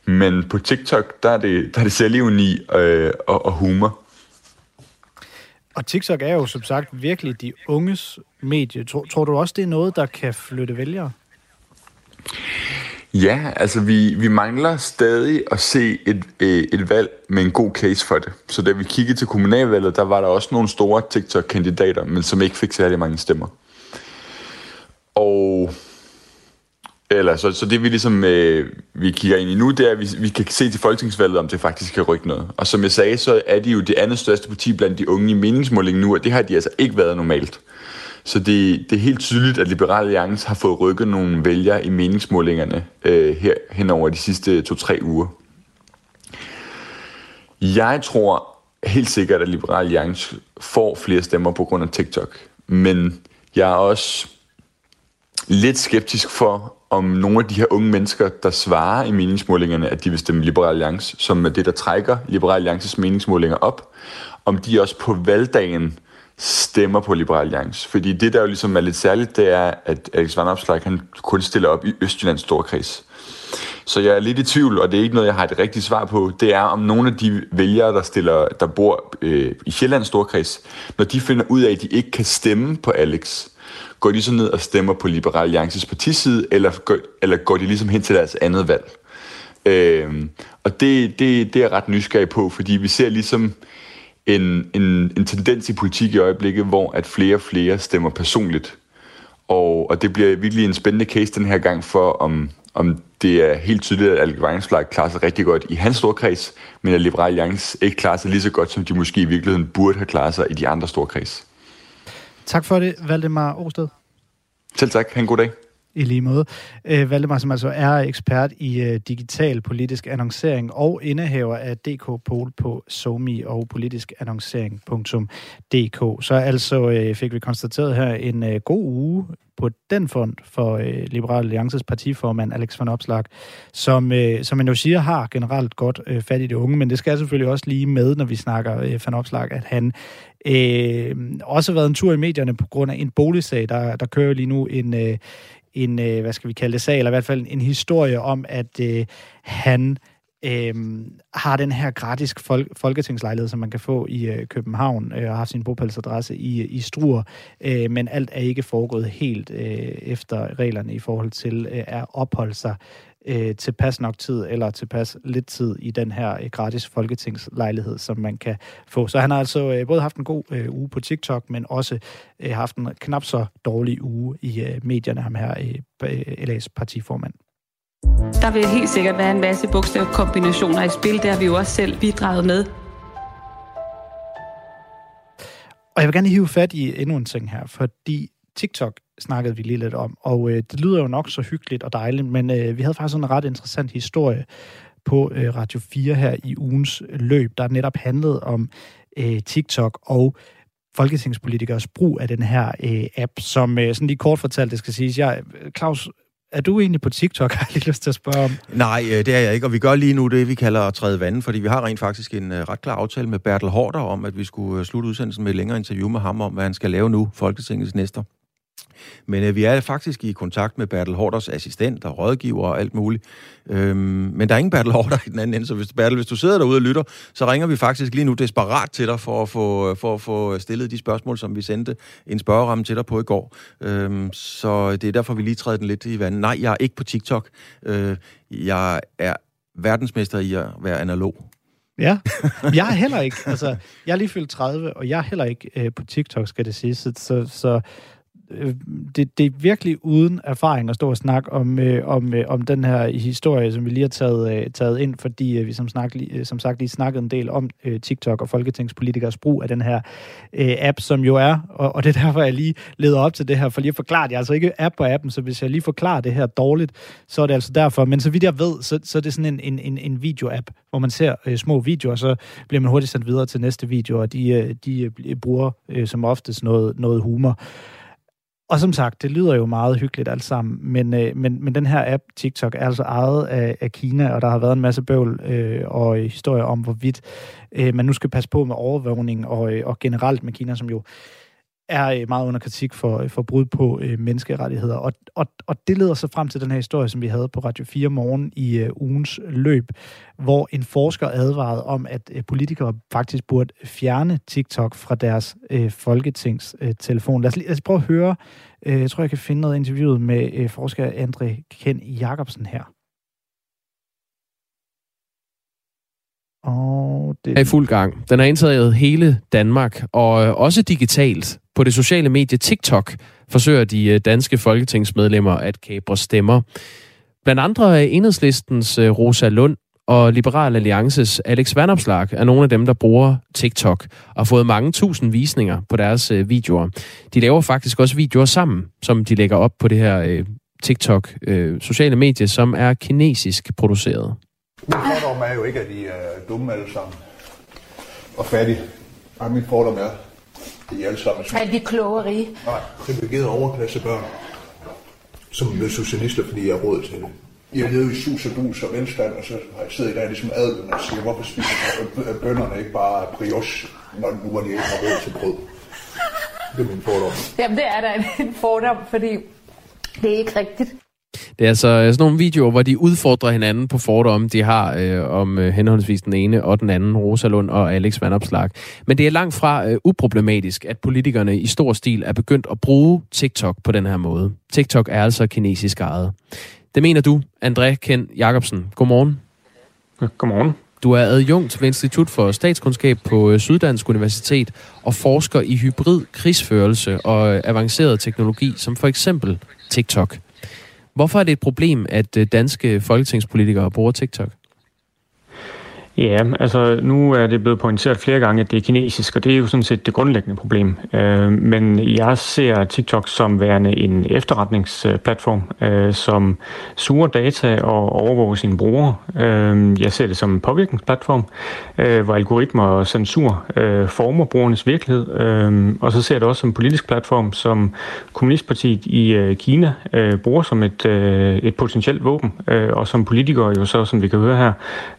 Men på TikTok, der er det, der er det selvivni øh, og, og humor. Og TikTok er jo som sagt virkelig de unges medie. Tror, tror du også, det er noget, der kan flytte vælgere? Ja, altså vi, vi mangler stadig at se et, øh, et valg med en god case for det. Så da vi kiggede til kommunalvalget, der var der også nogle store TikTok-kandidater, men som ikke fik særlig mange stemmer. Og eller, så, så det vi ligesom øh, vi kigger ind i nu, det er, at vi, vi kan se til folketingsvalget, om det faktisk kan rykke noget. Og som jeg sagde, så er de jo det andet største parti blandt de unge i meningsmålingen nu, og det har de altså ikke været normalt. Så det, det er helt tydeligt, at Liberal Alliance har fået rykket nogle vælgere i meningsmålingerne øh, her hen over de sidste to-tre uger. Jeg tror helt sikkert, at Liberal Alliance får flere stemmer på grund af TikTok. Men jeg er også lidt skeptisk for, om nogle af de her unge mennesker, der svarer i meningsmålingerne, at de vil stemme Liberal Alliance, som er det, der trækker Liberal Alliances meningsmålinger op, om de også på valgdagen stemmer på Liberal Alliance. Fordi det, der jo ligesom er lidt særligt, det er, at Alex Van Opslag, han kun stiller op i Østjyllands Storkreds. Så jeg er lidt i tvivl, og det er ikke noget, jeg har et rigtigt svar på. Det er, om nogle af de vælgere, der, stiller, der bor øh, i Sjællands Storkreds, når de finder ud af, at de ikke kan stemme på Alex, går de så ned og stemmer på Liberal Alliances partiside, eller går, eller går de ligesom hen til deres andet valg? Øh, og det, det, det er jeg ret nysgerrig på, fordi vi ser ligesom en, en, en tendens i politik i øjeblikket, hvor at flere og flere stemmer personligt. Og, og det bliver virkelig en spændende case den her gang for, om, om det er helt tydeligt, at Alex Vangenslag klarer sig rigtig godt i hans storkreds, men at Liberal Alliance ikke klarer sig lige så godt, som de måske i virkeligheden burde have klaret sig i de andre storkreds. Tak for det, Valdemar Åsted. Selv tak. Ha' en god dag. I lige måde. Øh, Valdemar, som altså er ekspert i øh, digital politisk annoncering og indehaver af DK Pol på Somi og politiskannoncering.dk. Så altså øh, fik vi konstateret her en øh, god uge på den fond for øh, Liberal Alliances partiformand Alex van Opslag, som, øh, som man jo siger har generelt godt øh, fat i det unge, men det skal selvfølgelig også lige med, når vi snakker øh, van Opslag, at han øh, også har været en tur i medierne på grund af en boligsag. Der, der kører lige nu en, øh, en, øh, hvad skal vi kalde det, sag, eller i hvert fald en historie om, at øh, han øh, har den her gratis fol- folketingslejlighed, som man kan få i øh, København, øh, og har sin bopælsadresse i, i Struer, øh, men alt er ikke foregået helt øh, efter reglerne i forhold til øh, at opholde sig øh, tilpas nok tid, eller tilpas lidt tid i den her øh, gratis folketingslejlighed, som man kan få. Så han har altså øh, både haft en god øh, uge på TikTok, men også øh, haft en knap så dårlig uge i øh, medierne, ham her, øh, LA's partiformand. Der vil helt sikkert være en masse bogstavkombinationer i spil, det har vi jo også selv bidraget med. Og jeg vil gerne hive fat i endnu en ting her, fordi TikTok snakkede vi lige lidt om, og øh, det lyder jo nok så hyggeligt og dejligt, men øh, vi havde faktisk en ret interessant historie på øh, Radio 4 her i ugens løb, der netop handlede om øh, TikTok og folketingspolitikers brug af den her øh, app, som øh, sådan lige kort fortalt, det skal siges. Jeg, øh, Claus, er du egentlig på TikTok, *laughs* har jeg lige lyst til at spørge om? Nej, øh, det er jeg ikke, og vi gør lige nu det, vi kalder at træde vandet, fordi vi har rent faktisk en øh, ret klar aftale med Bertel Hårder om, at vi skulle slutte udsendelsen med et længere interview med ham om, hvad han skal lave nu, Folketingets næster. Men øh, vi er faktisk i kontakt med Bertel Hårders assistent og rådgiver og alt muligt. Øhm, men der er ingen Bertel Hårder i den anden ende, så hvis, Bertel, hvis du sidder derude og lytter, så ringer vi faktisk lige nu desperat til dig for at få, øh, for at få stillet de spørgsmål, som vi sendte en spørgeramme til dig på i går. Øhm, så det er derfor, vi lige træder den lidt i vandet. Nej, jeg er ikke på TikTok. Øh, jeg er verdensmester i at være analog. Ja, jeg er heller ikke. Altså, jeg er lige fyldt 30, og jeg er heller ikke øh, på TikTok, skal det sige. Så, så, så Øh, det, det er virkelig uden erfaring at stå og snakke om, øh, om, øh, om den her historie, som vi lige har taget, øh, taget ind, fordi øh, vi som, snak, øh, som sagt lige snakkede en del om øh, TikTok og folketingspolitikers brug af den her øh, app, som jo er, og, og det er derfor, jeg lige leder op til det her, for lige at forklare det. Jeg er altså ikke app på appen, så hvis jeg lige forklarer det her dårligt, så er det altså derfor. Men så vidt jeg ved, så, så er det sådan en, en, en, en video-app, hvor man ser øh, små videoer, og så bliver man hurtigt sendt videre til næste video, og de, øh, de øh, bruger øh, som oftest noget, noget humor. Og som sagt, det lyder jo meget hyggeligt alt sammen, men, øh, men, men den her app, TikTok, er altså ejet af, af Kina, og der har været en masse bøvl øh, og historier om, hvorvidt øh, man nu skal passe på med overvågning og, øh, og generelt med Kina, som jo er øh, meget under kritik for, øh, for brud på øh, menneskerettigheder. Og, og, og det leder så frem til den her historie, som vi havde på Radio 4 morgen i øh, ugens løb, hvor en forsker advarede om, at øh, politikere faktisk burde fjerne TikTok fra deres øh, folketingstelefon. Øh, lad, os, lad os prøve at høre, øh, jeg tror, jeg kan finde noget interviewet med øh, forsker Andre Ken Jacobsen her. Og det... er i fuld gang. Den har indtaget hele Danmark, og også digitalt. På det sociale medie TikTok forsøger de øh, danske folketingsmedlemmer at kabre stemmer. Blandt andre er enhedslistens øh, Rosa Lund og Liberal Alliances Alex Vandopslag er nogle af dem, der bruger TikTok og har fået mange tusind visninger på deres øh, videoer. De laver faktisk også videoer sammen, som de lægger op på det her TikTok sociale medie, som er kinesisk produceret. Min fordom er jo ikke, at de er dumme alle sammen og fattige. Nej, min fordom er, at I alle sammen er Er de kloge og rige? Nej, privilegerede overklasse børn, som bliver socialister, fordi I har råd til det. I har levet i sus og dus og velstand, og så har I siddet i dag ligesom adelen og siger, hvorfor spiser bønderne ikke bare brioche, når nu de ikke har råd til brød? Det er min fordom. Jamen, det er da en fordom, fordi det er ikke rigtigt. Det er altså sådan nogle videoer, hvor de udfordrer hinanden på fordomme, de har øh, om øh, henholdsvis den ene og den anden, Rosalund og Alex Vandopslag. Men det er langt fra øh, uproblematisk, at politikerne i stor stil er begyndt at bruge TikTok på den her måde. TikTok er altså kinesisk ejet. Det mener du, André Ken Jacobsen. Godmorgen. Ja, godmorgen. Du er adjunkt ved Institut for Statskundskab på øh, Syddansk Universitet og forsker i hybrid krigsførelse og øh, avanceret teknologi, som for eksempel TikTok. Hvorfor er det et problem, at øh, danske folketingspolitikere bruger TikTok? Ja, altså nu er det blevet pointeret flere gange, at det er kinesisk, og det er jo sådan set det grundlæggende problem. Øh, men jeg ser TikTok som værende en efterretningsplatform, øh, som suger data og overvåger sine brugere. Øh, jeg ser det som en påvirkningsplatform, øh, hvor algoritmer og censur øh, former brugernes virkelighed. Øh, og så ser jeg det også som en politisk platform, som Kommunistpartiet i øh, Kina øh, bruger som et, øh, et potentielt våben, øh, og som politikere jo så, som vi kan høre her,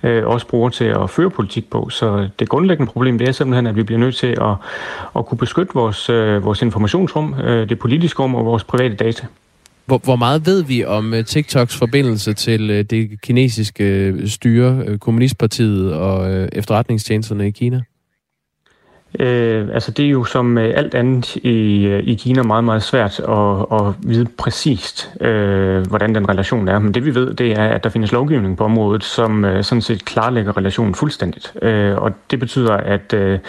øh, også bruger til at føre politik på. Så det grundlæggende problem, det er simpelthen, at vi bliver nødt til at, at kunne beskytte vores, øh, vores informationsrum, øh, det politiske rum og vores private data. Hvor, hvor meget ved vi om uh, TikToks forbindelse til uh, det kinesiske øh, styre, uh, Kommunistpartiet og uh, efterretningstjenesterne i Kina? Øh, altså det er jo som øh, alt andet i, øh, i Kina meget, meget svært at, at vide præcist, øh, hvordan den relation er. Men det vi ved, det er, at der findes lovgivning på området, som øh, sådan set klarlægger relationen fuldstændigt. Øh, og det betyder, at øh,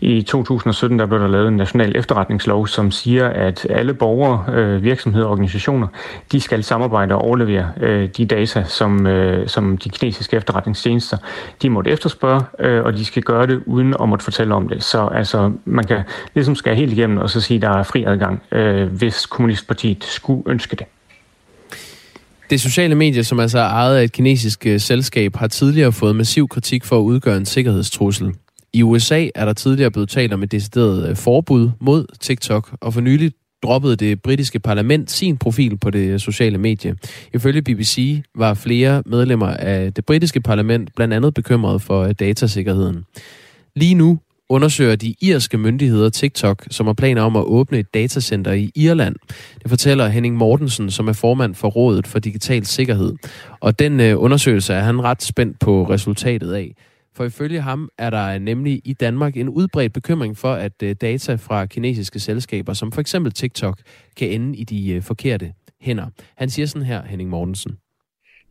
i 2017 der blev der lavet en national efterretningslov, som siger, at alle borgere, øh, virksomheder og organisationer, de skal samarbejde og overlevere øh, de data, som, øh, som de kinesiske efterretningstjenester, de måtte efterspørge, øh, og de skal gøre det uden at måtte fortælle om det. Så så altså, man kan ligesom skære helt igennem og så sige, at der er fri adgang, øh, hvis Kommunistpartiet skulle ønske det. Det sociale medie, som altså er ejet af et kinesisk øh, selskab, har tidligere fået massiv kritik for at udgøre en sikkerhedstrussel. I USA er der tidligere blevet talt om et decideret øh, forbud mod TikTok, og for nylig droppede det britiske parlament sin profil på det øh, sociale medie. Ifølge BBC var flere medlemmer af det britiske parlament blandt andet bekymrede for datasikkerheden. Lige nu undersøger de irske myndigheder TikTok, som har planer om at åbne et datacenter i Irland. Det fortæller Henning Mortensen, som er formand for Rådet for Digital Sikkerhed. Og den øh, undersøgelse er han ret spændt på resultatet af. For ifølge ham er der nemlig i Danmark en udbredt bekymring for, at øh, data fra kinesiske selskaber, som for eksempel TikTok, kan ende i de øh, forkerte hænder. Han siger sådan her, Henning Mortensen.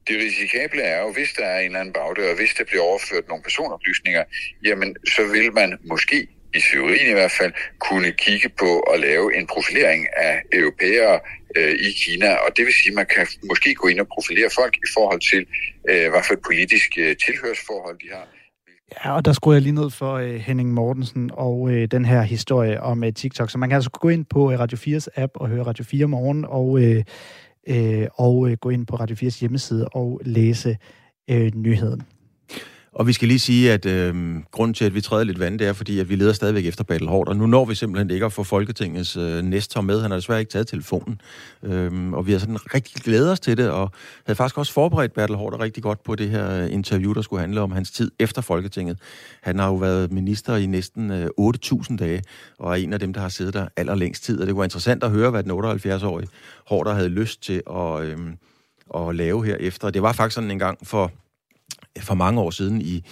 Det risikable er jo, hvis der er en eller anden bagdør, og hvis der bliver overført nogle personoplysninger, jamen så vil man måske, i teorien i hvert fald, kunne kigge på at lave en profilering af europæere øh, i Kina. Og det vil sige, at man kan måske gå ind og profilere folk i forhold til, øh, hvad for et politisk øh, tilhørsforhold de har. Ja, og der skruer jeg lige ned for øh, Henning Mortensen og øh, den her historie om øh, TikTok. Så man kan altså gå ind på øh, Radio 4's app og høre Radio 4 morgen, og, Øh, uh, og øh, gå ind på Radio 4's hjemmeside og læse øh, nyheden. Og vi skal lige sige, at øh, grunden til, at vi træder lidt vand, det er, fordi at vi leder stadigvæk efter Battle Hård, og nu når vi simpelthen ikke at få Folketingets øh, næstor med. Han har desværre ikke taget telefonen, øh, og vi har sådan rigtig glædet os til det, og havde faktisk også forberedt Battle Hård rigtig godt på det her øh, interview, der skulle handle om hans tid efter Folketinget. Han har jo været minister i næsten øh, 8.000 dage, og er en af dem, der har siddet der allerlængst tid, og det var interessant at høre, hvad den 78-årige Hård havde lyst til at, øh, at lave her efter. Det var faktisk sådan en gang for for mange år siden i,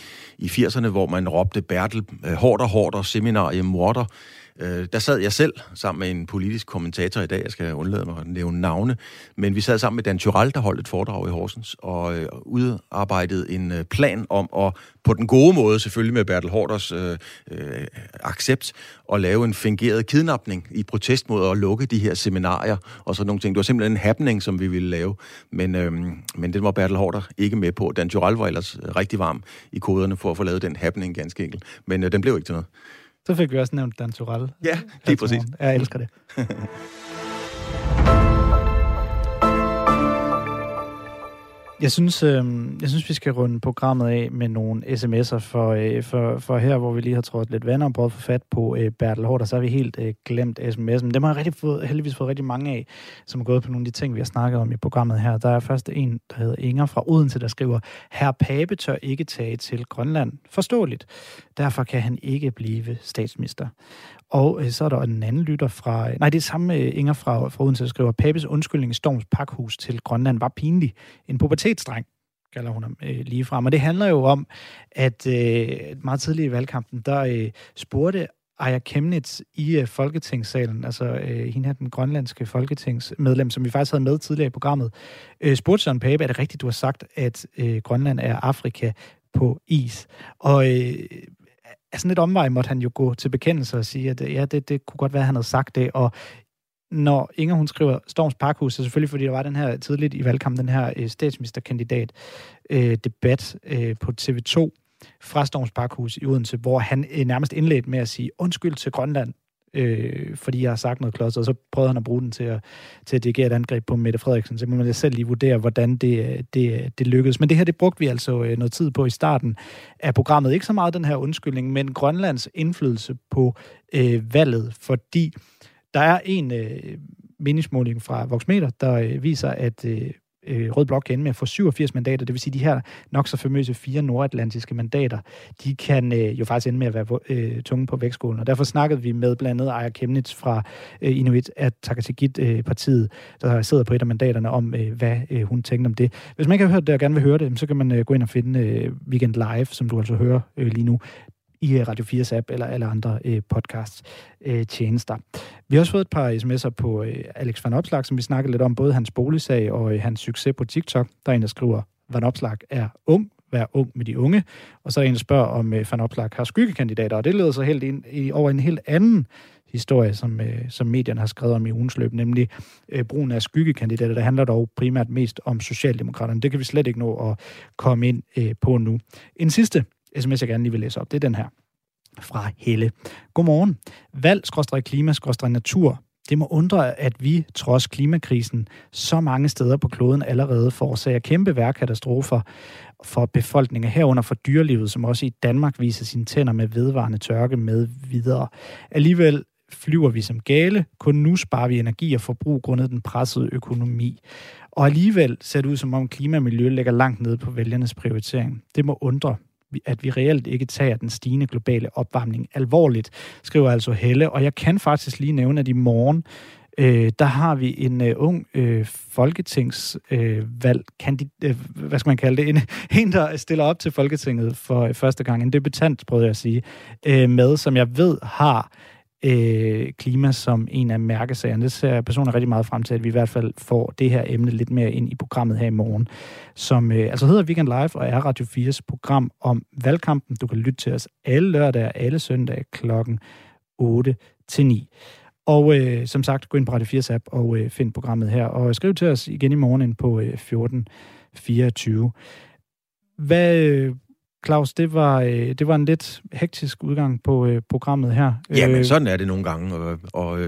i 80'erne, hvor man råbte Bertel øh, hårdt og hårdt og seminarie morder. Øh, der sad jeg selv sammen med en politisk kommentator i dag, jeg skal undlade mig at nævne navne, men vi sad sammen med Dan Tyrell, der holdt et foredrag i Horsens, og øh, udarbejdede en øh, plan om at, på den gode måde selvfølgelig med Bertel Hårders øh, øh, accept, at lave en fingeret kidnapning i protest mod at lukke de her seminarier og sådan nogle ting. Det var simpelthen en happening, som vi ville lave, men, øh, men den var Bertel Hårder ikke med på. Dan Tyrell var ellers rigtig varm i koderne for at få lavet den happening ganske enkelt, men øh, den blev ikke til noget. Så fik vi også nævnt Dan Turell. Ja, lige præcis. Jeg elsker det. *laughs* Jeg synes, øh, jeg synes, vi skal runde programmet af med nogle sms'er, for, øh, for, for her, hvor vi lige har trådt lidt vand og prøvet at få fat på øh, Bertel Hård, så har vi helt øh, glemt sms'en. Dem har jeg rigtig fået, heldigvis fået rigtig mange af, som er gået på nogle af de ting, vi har snakket om i programmet her. Der er først en, der hedder Inger fra Odense, der skriver, Herr Pape tør ikke tage til Grønland. Forståeligt. Derfor kan han ikke blive statsminister. Og øh, så er der en anden lytter fra... Øh, nej, det er samme øh, Inger fra, fra Odense, der skriver, Papes undskyldning i Storms pakhus til Grønland var pinlig. En pubertetsdreng kalder hun ham øh, lige frem. Og det handler jo om, at øh, meget tidligt i valgkampen, der øh, spurgte Aya Kemnitz i øh, Folketingssalen, altså øh, hende her, den grønlandske folketingsmedlem, som vi faktisk havde med tidligere i programmet, øh, spurgte Søren Pape, er det rigtigt, du har sagt, at øh, Grønland er Afrika på is? Og øh, af sådan et omvej måtte han jo gå til bekendelse og sige, at ja, det, det kunne godt være, at han havde sagt det, og når Inger hun skriver Storms Parkhus, så selvfølgelig fordi der var den her tidligt i valgkampen, den her øh, statsministerkandidat øh, debat øh, på TV2 fra Storms Parkhus i Odense, hvor han øh, nærmest indledte med at sige undskyld til Grønland øh, fordi jeg har sagt noget klodset, og så prøvede han at bruge den til at, til at dirigere et angreb på Mette Frederiksen. Så må man selv lige vurdere, hvordan det, det, det lykkedes. Men det her, det brugte vi altså øh, noget tid på i starten af programmet. Ikke så meget den her undskyldning, men Grønlands indflydelse på øh, valget, fordi der er en øh, meningsmåling fra Voxmeter, der øh, viser, at øh, øh, Rød Blok kan ende med at få 87 mandater, det vil sige, de her nok så famøse fire nordatlantiske mandater, de kan øh, jo faktisk ende med at være øh, tunge på vægtskålen. Og derfor snakkede vi med blandt andet Aya Kemnitz fra øh, Inuit Ataqatigiit-partiet, øh, der sidder på et af mandaterne, om øh, hvad øh, hun tænkte om det. Hvis man ikke har hørt det og gerne vil høre det, så kan man øh, gå ind og finde øh, Weekend Live, som du altså hører øh, lige nu i øh, Radio 4's app eller alle andre øh, podcast-tjenester. Øh, vi har også fået et par sms'er på øh, Alex Van Opslag, som vi snakkede lidt om, både hans boligsag og øh, hans succes på TikTok. Der er en, der skriver, Van Opslag er ung, vær ung med de unge. Og så er der en, der spørger, om øh, Van Opslag har skyggekandidater, og det leder så helt ind i, over en helt anden historie, som, øh, som medierne har skrevet om i ugens løb, nemlig øh, brugen af skyggekandidater. Det handler dog primært mest om Socialdemokraterne. Det kan vi slet ikke nå at komme ind øh, på nu. En sidste sms, jeg gerne lige vil læse op, det er den her. fra Helle. Godmorgen. Valg, klima, natur. Det må undre, at vi, trods klimakrisen, så mange steder på kloden allerede forårsager kæmpe værkatastrofer for befolkninger herunder for dyrelivet, som også i Danmark viser sine tænder med vedvarende tørke med videre. Alligevel flyver vi som gale. Kun nu sparer vi energi og forbrug grundet den pressede økonomi. Og alligevel ser det ud som om klima og miljø ligger langt nede på vælgernes prioritering. Det må undre, at vi reelt ikke tager den stigende globale opvarmning alvorligt, skriver altså Helle. Og jeg kan faktisk lige nævne, at i morgen, øh, der har vi en øh, ung øh, folketingsvalg, øh, kandid, øh, hvad skal man kalde det, en, *laughs* en, der stiller op til Folketinget for øh, første gang, en debutant, prøvede jeg at sige, øh, med, som jeg ved har øh, klima som en af mærkesagerne. Det ser jeg personligt rigtig meget frem til, at vi i hvert fald får det her emne lidt mere ind i programmet her i morgen, som øh, altså hedder Weekend Live og er Radio 4's program om valgkampen. Du kan lytte til os alle lørdage og alle søndage klokken 8 til 9. Og øh, som sagt, gå ind på Radio 4's app og øh, find programmet her, og skriv til os igen i morgen på øh, 1424. Hvad øh, Claus, det var, øh, det var en lidt hektisk udgang på øh, programmet her. Jamen, øh, sådan er det nogle gange. Og, og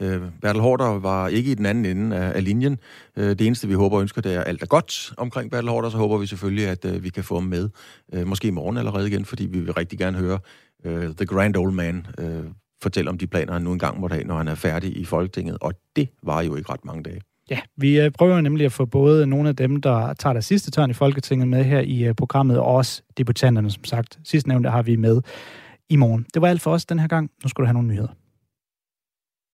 øh, Bertel Hårder var ikke i den anden ende af, af linjen. Øh, det eneste, vi håber og ønsker, det er alt er godt omkring Bertel Hårder. Så håber vi selvfølgelig, at øh, vi kan få ham med. Øh, måske i morgen allerede igen, fordi vi vil rigtig gerne høre øh, The Grand Old Man øh, fortælle om de planer, han nu engang måtte have, når han er færdig i Folketinget. Og det var jo ikke ret mange dage. Ja, vi øh, prøver nemlig at få både nogle af dem, der tager der sidste tørn i Folketinget med her i øh, programmet, og også debutanterne, som sagt. Sidst nævnte har vi med i morgen. Det var alt for os den her gang. Nu skal du have nogle nyheder.